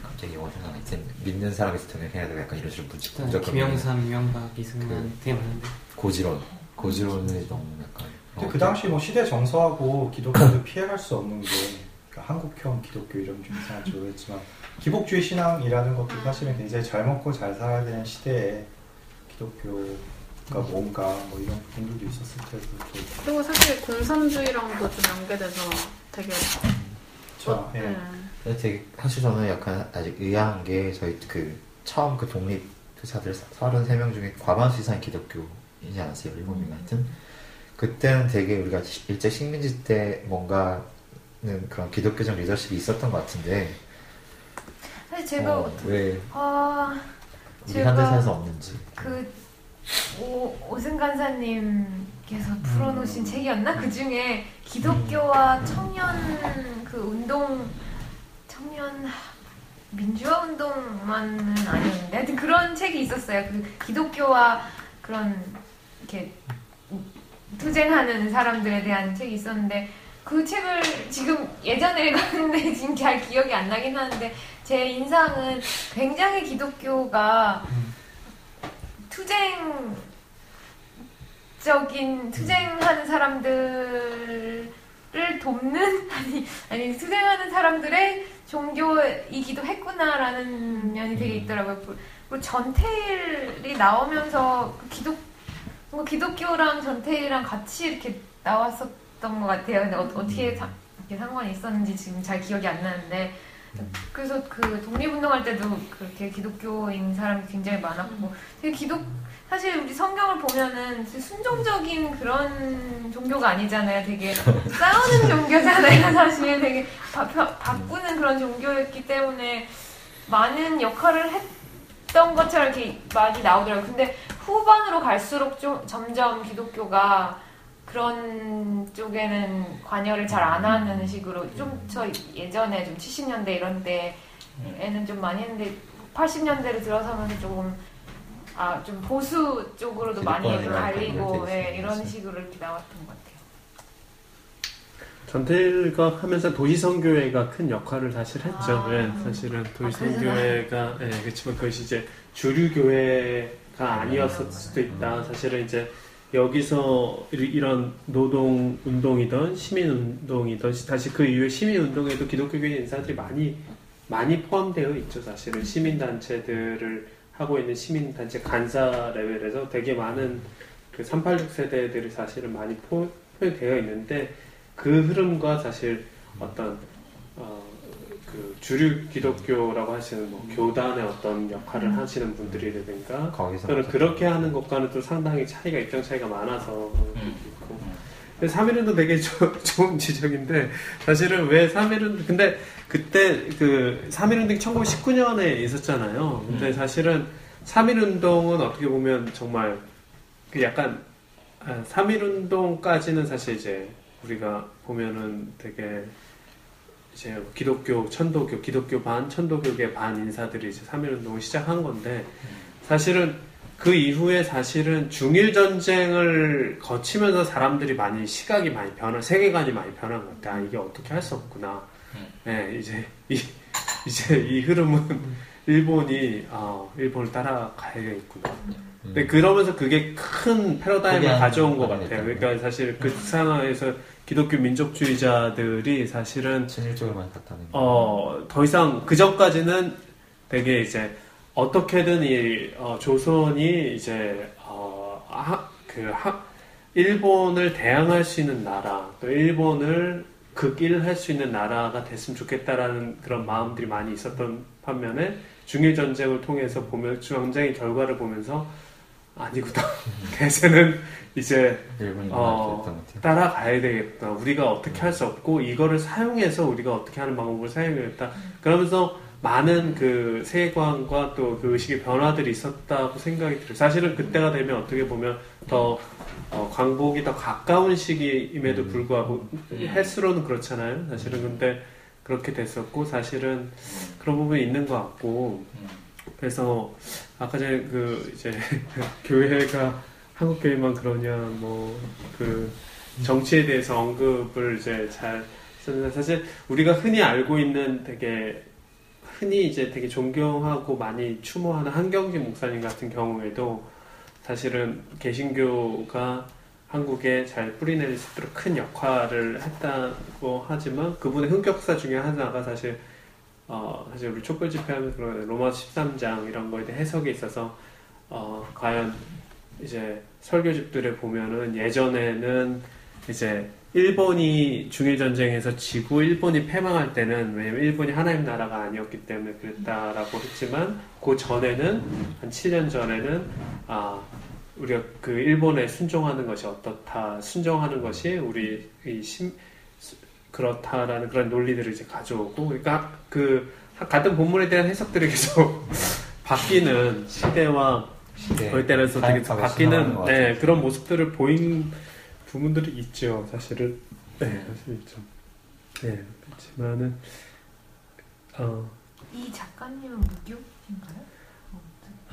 갑자기 영어 생각이 하여튼 믿는 사람이 텐데 해야 되고 약간 이런 식으로 무조건 김영삼, 이명박, 이승만 그- 되게 많은데 고지론. 고지론을 너무 약간 근데 그 당시 뭐 시대 정서하고 기독교도 피해갈 수 없는 게 그러니까 한국형 기독교 이름 좀 이상할지 모르겠지만 기복주의 신앙이라는 것도 사실은 굉장히 잘 먹고 잘 살아야 되는 시대에 기독교가 뭔가 뭐 이런 부분들도 있었을 테고 또 그리고 사실 공산주의랑도 좀 연계돼서 되게 자, 예. 네. 근데 되게 사실 저는 약간 아직 의아한 게 저희 그 처음 그 독립 투사들 33명 중에 과반수 이상이 기독교이지 않았어요? 명 하여튼 그때는 되게 우리가 시- 일제 식민지 때 뭔가는 그런 기독교적 리더십이 있었던 것 같은데 사실 제가 어, 왜아 우리 제가 현대사에서 없는지 그 오, 오승 간사님께서 풀어놓으신 책이었나? 그 중에 기독교와 청년 그 운동 청년 민주화 운동만은 아니었는데 하여튼 그런 책이 있었어요. 그 기독교와 그런 이렇게 투쟁하는 사람들에 대한 책이 있었는데 그 책을 지금 예전에 읽었는데 지금 잘 기억이 안 나긴 하는데 제 인상은 굉장히 기독교가 투쟁적인 투쟁하는 사람들을 돕는 아니 아니 투쟁하는 사람들의 종교이기도 했구나라는 면이 되게 있더라고요. 부- 그리고 전태일이 나오면서 그 기독 뭔가 기독교랑 전태일이랑 같이 이렇게 나왔었 던 것 같아요. 근데 어, 떻게 이렇게 상관이 있었는지 지금 잘 기억이 안 나는데 그래서 그 독립운동할 때도 그렇게 기독교인 사람이 굉장히 많았고 되게 기독 사실 우리 성경을 보면은 순종적인 그런 종교가 아니잖아요. 되게 싸우는 종교잖아요. 사실 되게 바, 바, 바꾸는 그런 종교였기 때문에 많은 역할을 했던 것처럼 이렇게 많이 나오더라고요. 근데 후반으로 갈수록 좀 점점 기독교가 그런 쪽에는 관여를 잘 안 하는 식으로 좀 저 예전에 좀 70년대 이런 때에는 좀 많이 했는데 80년대로 들어서면서 조금 아 좀 보수 쪽으로도 많이 갈리고 예. 이런 식으로 이렇게 나왔던 것 같아요. 전태일과 하면서 도시선교회가 큰 역할을 사실 했죠. 아. 예, 사실은 도시선교회가 예, 그렇지만 그것이 이제 주류 교회가 아니었을 수도 있다. 사실은 이제 여기서 이- 이런 노동 운동이던 시민 운동이던 다시 그 이후에 시민 운동에도 기독교계 인사들이 많이 많이 포함되어 있죠. 사실은 시민 단체들을 하고 있는 시민 단체 간사 레벨에서 되게 많은 그 386 세대들이 사실은 많이 포, 포함되어 있는데 그 흐름과 사실 어떤 어, 그 주류 기독교라고 하시는 뭐 교단의 어떤 역할을 하시는 분들이라든가 거기서 또는 그렇게 하는 것과는 또 상당히 차이가 입장 차이가 많아서 음. 있고. 근데 3.1운동 되게 조- 좋은 지적인데 사실은 왜 3.1운동 근데 그때 그 3.1운동이 1919년에 있었잖아요. 근데 음. 사실은 3.1운동은 어떻게 보면 정말 그 약간 3.1운동까지는 사실 이제 우리가 보면은 되게 이제 기독교, 천도교, 기독교 반, 천도교계 반 인사들이 이제 3.1운동을 시작한 건데 사실은 그 이후에 사실은 중일 전쟁을 거치면서 사람들이 많이 시각이 많이 변한 세계관이 많이 변한 것 같아. 아, 이게 어떻게 할 수 없구나. 음. 네, 이제 이 이제 이 흐름은 일본이 아, 일본을 따라가야겠구나. 근데 그러면서 그게 큰 패러다임을 가져온 것 같아요. 그러니까 사실 그 상황에서 기독교 민족주의자들이 사실은 친일 쪽으로만 갔다는 거. 어, 더 이상 그 전까지는 되게 이제 어떻게든 이 어, 조선이 이제 어, 하, 그 하, 일본을 대항할 수 있는 나라, 또 일본을 극일 할 수 있는 나라가 됐으면 좋겠다라는 그런 마음들이 많이 있었던 반면에 중일 전쟁을 통해서 보면 전쟁의 결과를 보면서 아니구나 대세는 이제 어. 따라가야 되겠다. 우리가 어떻게 할 수 없고 이거를 사용해서 우리가 어떻게 하는 방법을 사용해야겠다. 그러면서 많은 그 세계관과 또 그 의식의 변화들이 있었다고 생각이 들어요. 사실은 그때가 되면 어떻게 보면 더 어, 광복이 더 가까운 시기임에도 음. 불구하고 횟수로는 그렇잖아요. 사실은 근데 그렇게 됐었고 사실은 그런 부분이 있는 것 같고 음. 그래서 아까 전에 그 이제 교회가 한국 교회만 그러냐 뭐 그 정치에 대해서 언급을 이제 잘 썼는데 사실 우리가 흔히 알고 있는 되게 흔히 이제 되게 존경하고 많이 추모하는 한경진 목사님 같은 경우에도 사실은 개신교가 한국에 잘 뿌리내릴 수 있도록 큰 역할을 했다고 하지만 그분의 흑역사 중에 하나가 사실 어, 사실 우리 촛불 집회하면서 그런 로마 13장 이런 거에 대해 해석에 있어서 어, 과연 이제 설교집들에 보면은 예전에는 이제 일본이 중일 전쟁에서 지고 일본이 패망할 때는 왜냐면 일본이 하나님 나라가 아니었기 때문에 그랬다라고 했지만 그 전에는 한 7년 전에는 아 우리가 그 일본에 순종하는 것이 어떻다 순종하는 것이 우리 이 심, 그렇다라는 그런 논리들을 이제 가져오고 그러니까 그 같은 본문에 대한 해석들이 계속 바뀌는 시대와 시대 거에 따라서 되게 바뀌는 네. 그런 모습들을 보인 부분들이 있죠 사실은 네 사실 있죠 네 그렇지만은 어, 이 작가님은 무교인가요?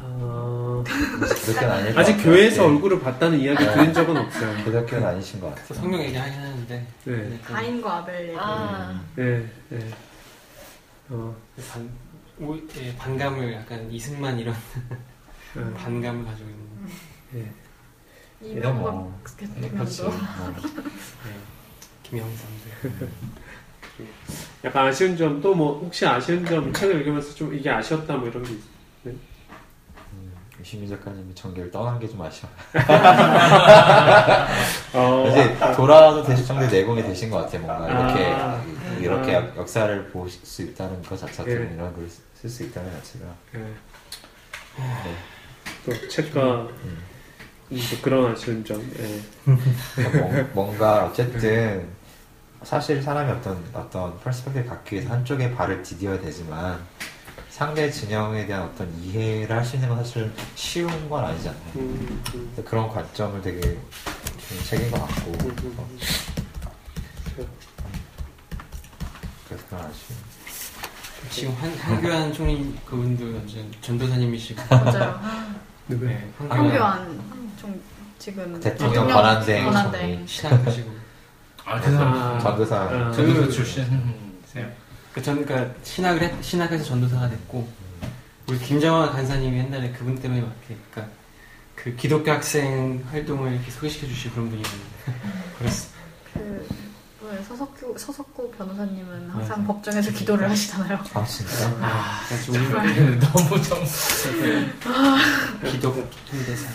어, 기독교는 아닐 것 아직. 교회에서 예. 얼굴을 봤다는 이야기 네. 들은 적은 없어요 기독교는 아니신 것 같아요. 성경 얘기하긴 하는데 네, 네, 좀 가인과 아벨 얘기. 아, 네, 네. 어, 반, 오, 예, 반감을 약간 이승만 이런 네. 반감을 가지고 있는 네. 이런 이명박 뭐 그렇지. 대통령도 뭐. 김영삼들 약간 아쉬운 점 또 뭐 혹시 아쉬운 점 책을 읽으면서 좀 이게 아쉬웠다 뭐 이런 게 있- 유시민 작가님이 정계를 떠난 게 좀 아쉬워요. 어, 이제 돌아도 되실 정도의 내공이 되신 것 같아요. 뭔가 이렇게 아. 이렇게 아. 역- 역사를 보실 수 있다는 것 자체가 네. 좀 이런 글을 쓸수 있다는 자체가 예. 네. 또 책과 음. 음, 또 그런 아쉬운 점. 예. 뭔- 뭔가 어쨌든 사실 사람이 어떤 어떤 perspective 갖기 위해서 한쪽에 발을 디뎌야 되지만 상대 진영에 대한 어떤 이해를 할 수 있는 건 사실 쉬운 건 아니잖아요. 음, 음, 그래서 그런 관점을 되게 준 책인 것 같고 음, 음. 그래서 그런 아쉬움. 지금 한, 한교안 총리 그분도 완전 전도사님이시고 맞아요. 누구예요? 네, 황교안 좀 지금 대통령 권한대행 권한대행. 신학하시고 아, 그 사람 아, 전도사. 아, 전도사 그- 출신이세요? 그 전, 그니까 신학을 했, 신학에서 전도사가 됐고 우리 김정환 간사님이 옛날에 그분 때문에 막 이렇게 그러니까 그 기독교 학생 활동을 이렇게 소개시켜 주시고 그런 분이거든요. 그랬어. 그 왜, 서석구 서석구 변호사님은 항상 맞아. 법정에서 기도를 하시잖아요. 아 진짜? 아, 우리 우리는 너무 정 기독 통대사.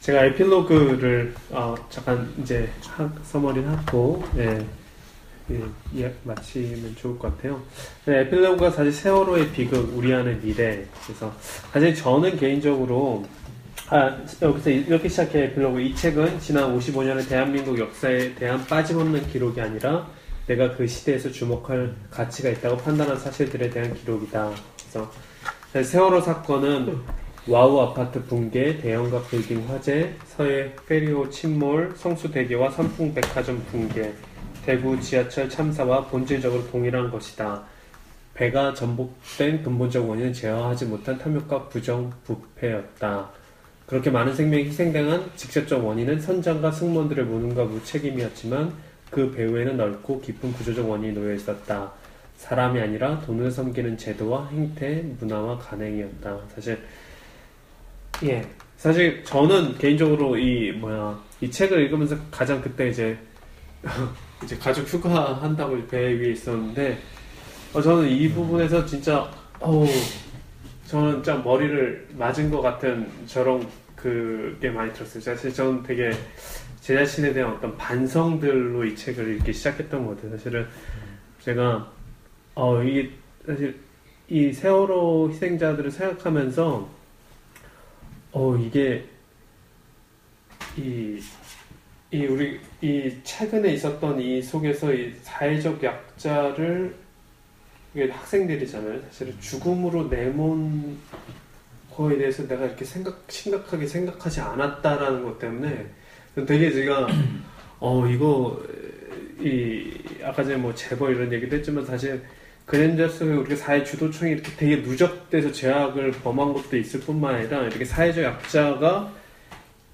제가 에필로그를 어, 잠깐 이제 하, 서머리 하고 예, 예, 예, 마치면 좋을 것 같아요. 네, 에필로그가 사실 세월호의 비극, 우리 안의 미래. 그래서 사실 저는 개인적으로 아, 여기서 이렇게 시작해 에필로그. 이 책은 지난 55년의 대한민국 역사에 대한 빠짐없는 기록이 아니라 내가 그 시대에서 주목할 가치가 있다고 판단한 사실들에 대한 기록이다. 그래서 세월호 사건은 와우 아파트 붕괴, 대연각 빌딩 화재, 서해 페리호 침몰, 성수대교와 삼풍 백화점 붕괴, 대구 지하철 참사와 본질적으로 동일한 것이다. 배가 전복된 근본적 원인은 제어하지 못한 탐욕과 부정, 부패였다. 그렇게 많은 생명이 희생당한 직접적 원인은 선장과 승무원들의 무능과 무책임이었지만 그 배후에는 넓고 깊은 구조적 원인이 놓여 있었다. 사람이 아니라 돈을 섬기는 제도와 행태, 문화와 간행이었다. 사실 예. 사실 저는 개인적으로 이 뭐야 이 책을 읽으면서 가장 그때 이제 이제 가족 휴가 한다고 배 위에 있었는데 어, 저는 이 부분에서 진짜 어우 저는 진짜 머리를 맞은 것 같은 저런 그게 많이 들었어요. 사실 저는 되게 제 자신에 대한 어떤 반성들로 이 책을 읽기 시작했던 것 같아요. 사실은 제가 어 이게 사실 이 세월호 희생자들을 생각하면서 어 이게 이, 이 우리 이 최근에 있었던 이 속에서 이 사회적 약자를 이게 학생들이잖아요. 사실은 죽음으로 내몬 거에 대해서 내가 이렇게 생각 심각하게 생각하지 않았다라는 것 때문에 되게 제가 어 이거 이 아까 전에 뭐 재벌 이런 얘기도 했지만 사실 그랜저 속에 우리가 사회 주도청이 이렇게 되게 누적돼서 죄악을 범한 것도 있을 뿐만 아니라 이렇게 사회적 약자가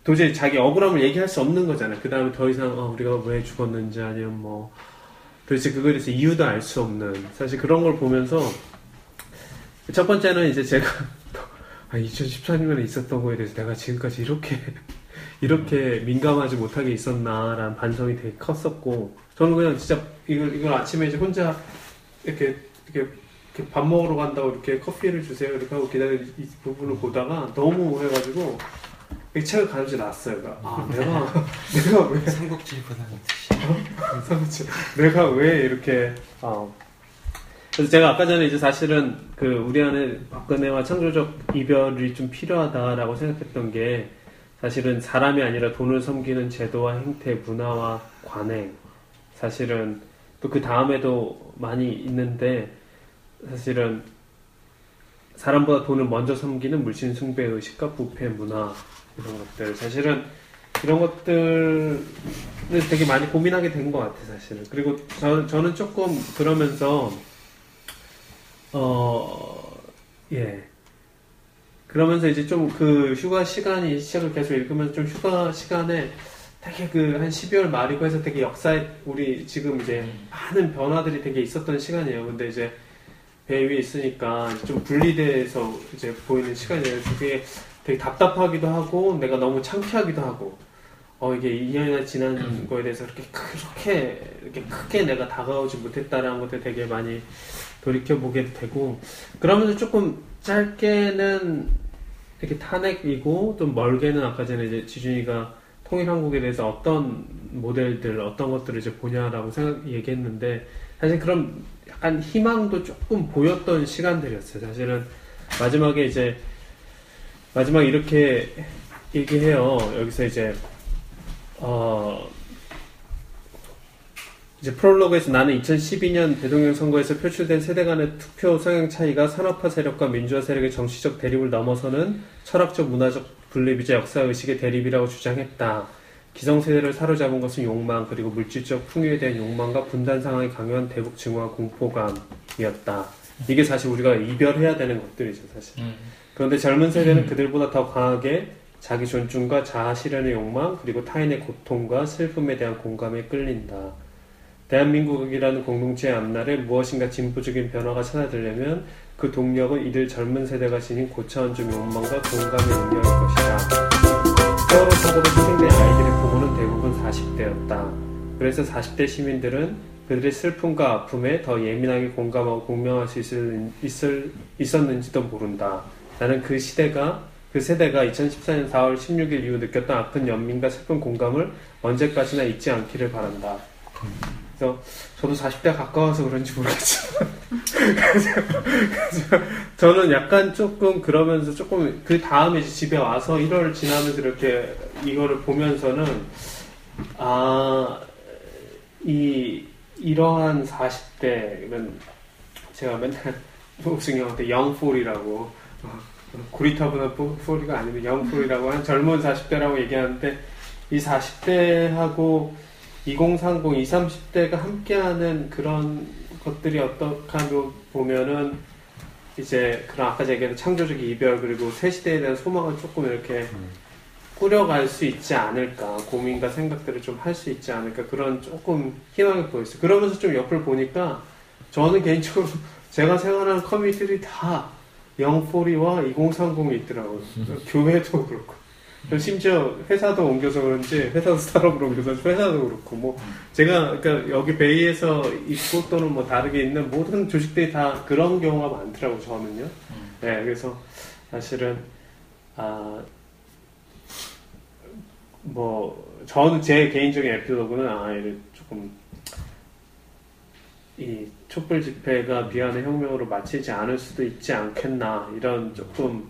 도저히 자기 억울함을 얘기할 수 없는 거잖아요. 그 다음에 더 이상 어, 우리가 왜 죽었는지 아니면 뭐. 도대체 그거에 대해서 이유도 알 수 없는. 사실 그런 걸 보면서 첫 번째는 이제 제가 아, 2014년에 있었던 거에 대해서 내가 지금까지 이렇게 이렇게 민감하지 못하게 있었나라는 반성이 되게 컸었고 저는 그냥 진짜 이걸 이걸 아침에 이제 혼자 이렇게 이렇게, 밥 먹으러 간다고 이렇게 커피를 주세요. 이렇게 하고 기다리는 이 부분을 보다가 너무 해가지고 이 책을 났어요. 그러니까 아 내가 내가 왜 삼국지 보다 그렇죠. 내가 왜 이렇게 어. 그래서 제가 아까 전에 이제 사실은 그 우리 안에 박근혜와 창조적 이별이 좀 필요하다라고 생각했던 게 사실은 사람이 아니라 돈을 섬기는 제도와 행태, 문화와 관행 사실은 또 그 다음에도 많이 있는데 사실은 사람보다 돈을 먼저 섬기는 물신 숭배 의식과 부패 문화 이런 것들 사실은 이런 것들을 되게 많이 고민하게 된 것 같아 사실은 그리고 저, 저는 조금 그러면서 어예 그러면서 이제 좀 그 휴가 시간이 시작을 계속 읽으면서 좀 휴가 시간에 되게 그 한 12월 말이고 해서 되게 역사에 우리 지금 이제 많은 변화들이 되게 있었던 시간이에요. 근데 이제 배 위에 있으니까 좀 분리돼서 이제 보이는 시간이에요. 그게 되게 답답하기도 하고 내가 너무 창피하기도 하고 어 이게 2년이나 지난 거에 대해서 그렇게 그렇게 이렇게 크게 내가 다가오지 못했다라는 것들 되게 많이 돌이켜 보게 되고 그러면서 조금 짧게는 이렇게 탄핵이고 좀 멀게는 아까 전에 이제 지준이가 통일한국에 대해서 어떤 모델들 어떤 것들을 이제 보냐라고 생각 얘기했는데 사실 그런 약간 희망도 조금 보였던 시간들이었어요. 사실은 마지막에 이제 마지막 이렇게 얘기해요. 여기서 이제 어 이제 프롤로그에서 나는 2012년 대통령 선거에서 표출된 세대 간의 투표 성향 차이가 산업화 세력과 민주화 세력의 정치적 대립을 넘어서는 철학적 문화적 분립이자 역사 의식의 대립이라고 주장했다. 기성세대를 사로잡은 것은 욕망 그리고 물질적 풍요에 대한 욕망과 분단 상황의 강요한 대북 증오와 공포감이었다. 이게 사실 우리가 이별해야 되는 것들이죠, 사실. 음. 그런데 젊은 세대는 그들보다 더 강하게 자기 존중과 자아 실현의 욕망 그리고 타인의 고통과 슬픔에 대한 공감에 끌린다. 대한민국이라는 공동체의 앞날에 무엇인가 진보적인 변화가 찾아들려면 그 동력은 이들 젊은 세대가 지닌 고차원적 욕망과 공감의 능력일 것이다. 세월호 사고로 희생된 아이들의 부모는 대부분 40대였다. 그래서 40대 시민들은 그들의 슬픔과 아픔에 더 예민하게 공감하고 공명할 수 있을, 있을, 있었는지도 모른다. 나는 그 시대가 그 세대가 2014년 4월 16일 이후 느꼈던 아픈 연민과 슬픈 공감을 언제까지나 잊지 않기를 바란다. 그래서 저도 40대 가까워서 그런지 모르겠지만 저는 약간 조금 그러면서 조금 그 다음에 집에 와서 1월 지나면서 이렇게 이거를 보면서는 아 이 이러한 40대는 제가 맨날 옥승 형한테 영폴이라고 구리타보다 폴이가 아니면 영폴이라고 한 젊은 40대라고 얘기하는데 이 40대하고 2030, 20, 30대가 함께하는 그런 것들이 어떡하면 보면은 이제 그런 아까 얘기했던 창조적 이별 그리고 새 시대에 대한 소망을 조금 이렇게 꾸려갈 수 있지 않을까 고민과 생각들을 좀 할 수 있지 않을까 그런 조금 희망이 보였어요. 그러면서 좀 옆을 보니까 저는 개인적으로 제가 생활하는 커뮤니티들이 다 영포리와 2030이 있더라고요. 교회도 그렇고. 심지어 회사도 옮겨서 그런지 회사도 스타트업으로 옮겨서 회사도 그렇고 뭐 제가 그러니까 여기 베이에서 있고 또는 뭐 다르게 있는 모든 조직들이 다 그런 경우가 많더라고 저는요. 네, 그래서 사실은 아 뭐 저는 제 개인적인 에피소드는 아 이를 조금 이 촛불 집회가 미안의 혁명으로 마치지 않을 수도 있지 않겠나 이런 조금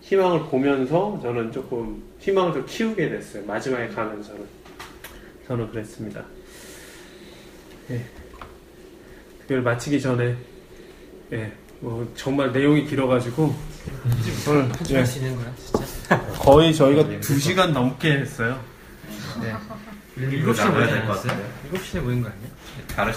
희망을 보면서 저는 조금 희망을 좀 키우게 됐어요. 마지막에 가면서는 저는 그랬습니다. 예. 그걸 마치기 전에 예, 뭐 정말 내용이 길어가지고 오늘 예, 할수 있는 거야 진짜 거의 저희가 2 시간 넘게 했어요. 일곱 시에 모여야 될것 같아요. 7시에 모인 거 아니야? 다를